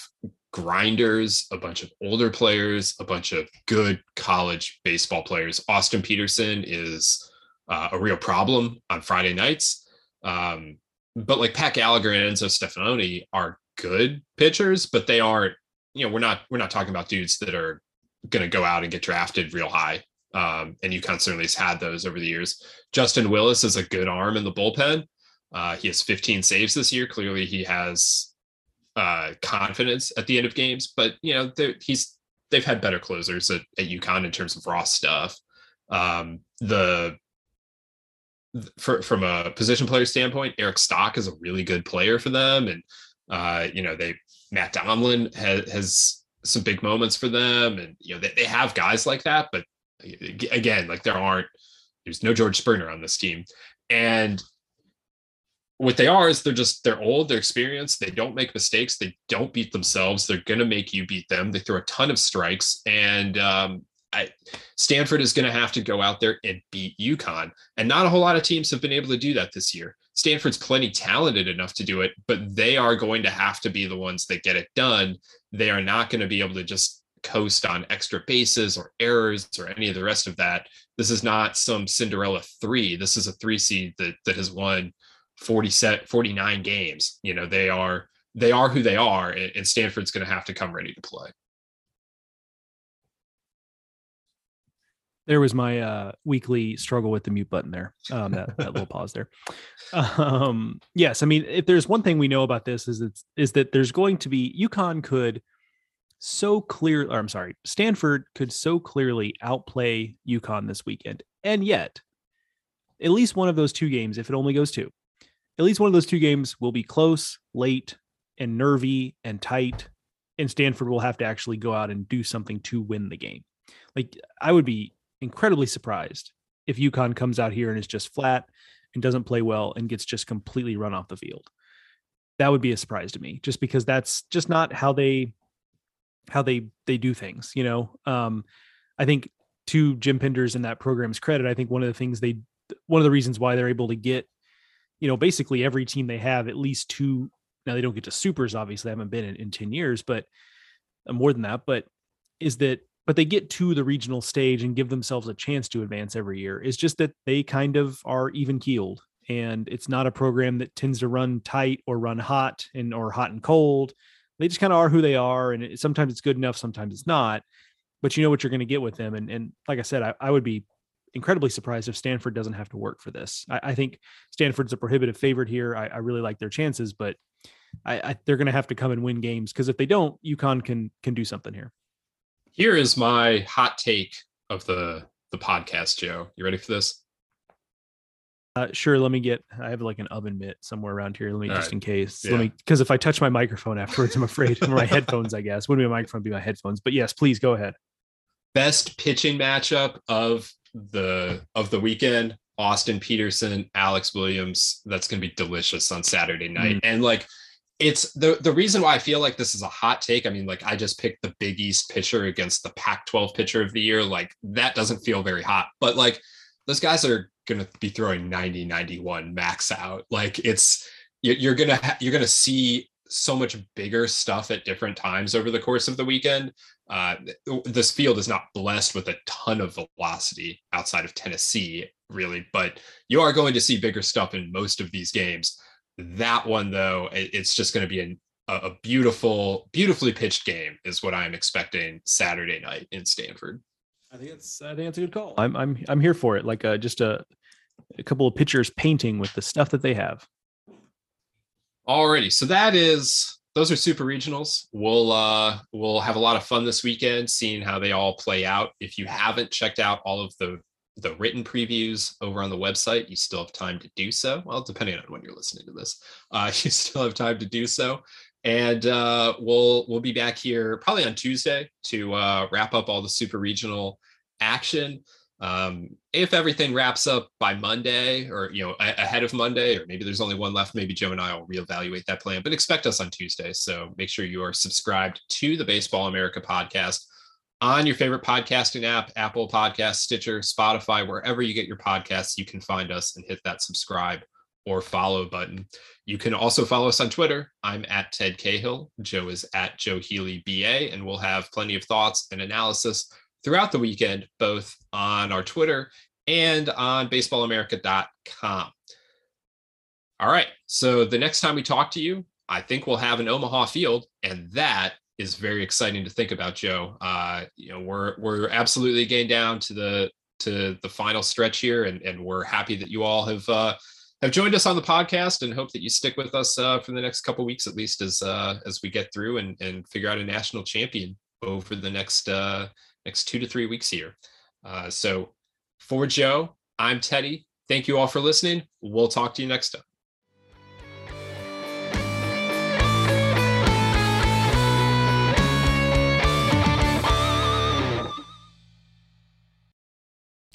[SPEAKER 1] grinders, a bunch of older players, a bunch of good college baseball players. Austin Peterson is uh, a real problem on Friday nights. Um, but like Pat Gallagher and Enzo Stefanoni are good pitchers, but they aren't, you know, we're not we're not talking about dudes that are gonna go out and get drafted real high. Um, and UConn certainly has had those over the years. Justin Willis is a good arm in the bullpen, uh, he has 15 saves this year. Clearly, he has uh, confidence at the end of games, but you know he's they've had better closers at, at UConn in terms of raw stuff. Um, the for, from a position player standpoint, Eric Stock is a really good player for them, and uh, you know they Matt Donlan has, has some big moments for them, and you know they, they have guys like that, but again, like there aren't there's no George Springer on this team, and what they are is they're just they're old, they're experienced, they don't make mistakes, they don't beat themselves. They're gonna make you beat them. They throw a ton of strikes, and um, I, Stanford is going to have to go out there and beat UConn. And not a whole lot of teams have been able to do that this year. Stanford's plenty talented enough to do it, but they are going to have to be the ones that get it done. They are not going to be able to just coast on extra bases or errors or any of the rest of that. This is not some Cinderella three. This is a three seed that that has won 40 set 49 games. You know, they are they are who they are, and Stanford's going to have to come ready to play.
[SPEAKER 2] There was my uh, weekly struggle with the mute button there. Um, that, that little pause there. Um, yes, I mean, if there's one thing we know about this is it's, is that there's going to be UConn could so clear. Or I'm sorry, Stanford could so clearly outplay UConn this weekend, and yet, at least one of those two games, if it only goes two, at least one of those two games will be close, late, and nervy and tight, and Stanford will have to actually go out and do something to win the game. Like I would be incredibly surprised if UConn comes out here and is just flat and doesn't play well and gets just completely run off the field. That would be a surprise to me, just because that's just not how they how they they do things. You know, um, I think to Jim Penders' and that program's credit, I think one of the things they one of the reasons why they're able to get, you know, basically every team they have at least two. Now they don't get to supers, obviously, they haven't been in, in ten years, but uh, more than that. But is that but they get to the regional stage and give themselves a chance to advance every year. It's just that they kind of are even keeled. And it's not a program that tends to run tight or run hot and or hot and cold. They just kind of are who they are. And it, sometimes it's good enough, sometimes it's not. But you know what you're going to get with them. And and like I said, I, I would be incredibly surprised if Stanford doesn't have to work for this. I, I think Stanford's a prohibitive favorite here. I, I really like their chances, but I, they're going to have to come and win games because if they don't, UConn can can do something here.
[SPEAKER 1] Here is my hot take of the the podcast, Joe. You ready for this?
[SPEAKER 2] Uh, sure. Let me get. I have like an oven mitt somewhere around here. Let me
[SPEAKER 1] All
[SPEAKER 2] just
[SPEAKER 1] right.
[SPEAKER 2] in case.
[SPEAKER 1] Yeah.
[SPEAKER 2] Let me because if I touch my microphone afterwards, I'm afraid. or my headphones, I guess. Wouldn't be my microphone, be my headphones. But yes, please go ahead.
[SPEAKER 1] Best pitching matchup of the of the weekend. Austin Peterson, Alex Williams. That's going to be delicious on Saturday night. And like it's the the reason why I feel like this is a hot take. I mean, like I just picked the Big East pitcher against the Pac-12 pitcher of the year. Like that doesn't feel very hot, but like those guys are going to be throwing 90, 91 max out. Like it's you- you're gonna ha- you're gonna see so much bigger stuff at different times over the course of the weekend. Uh, this field is not blessed with a ton of velocity outside of Tennessee, really, but you are going to see bigger stuff in most of these games. That one, though, it- it's just going to be an, a, a beautiful, beautifully pitched game, is what I'm expecting Saturday night in Stanford.
[SPEAKER 2] I think it's. I think it's a good call. I'm. I'm. I'm here for it. Like uh, just a, a couple of pitchers painting with the stuff that they have.
[SPEAKER 1] Alrighty, so that is those are super regionals. We'll uh we'll have a lot of fun this weekend seeing how they all play out. If you haven't checked out all of the the written previews over on the website, you still have time to do so. Well, depending on when you're listening to this, uh, you still have time to do so. And uh, we'll we'll be back here probably on Tuesday to uh, wrap up all the super regional action. Um, if everything wraps up by Monday or you know a- ahead of Monday, or maybe there's only one left, maybe Joe and I will reevaluate that plan. But expect us on Tuesday. So make sure you are subscribed to the Baseball America podcast on your favorite podcasting app, Apple Podcast, Stitcher, Spotify, wherever you get your podcasts, you can find us and hit that subscribe or follow button. You can also follow us on Twitter. I'm at Ted Cahill. Joe is at Joe Healy BA, and we'll have plenty of thoughts and analysis throughout the weekend, both on our Twitter and on baseballamerica.com. All right. So the next time we talk to you, I think we'll have an Omaha field, and that is very exciting to think about, Joe. Uh, you know, we're we're absolutely getting down to the to the final stretch here, and and we're happy that you all have uh, have joined us on the podcast, and hope that you stick with us uh, for the next couple weeks at least as uh, as we get through and and figure out a national champion over the next uh, next two to three weeks here. Uh, so for Joe, I'm Teddy. Thank you all for listening. We'll talk to you next time.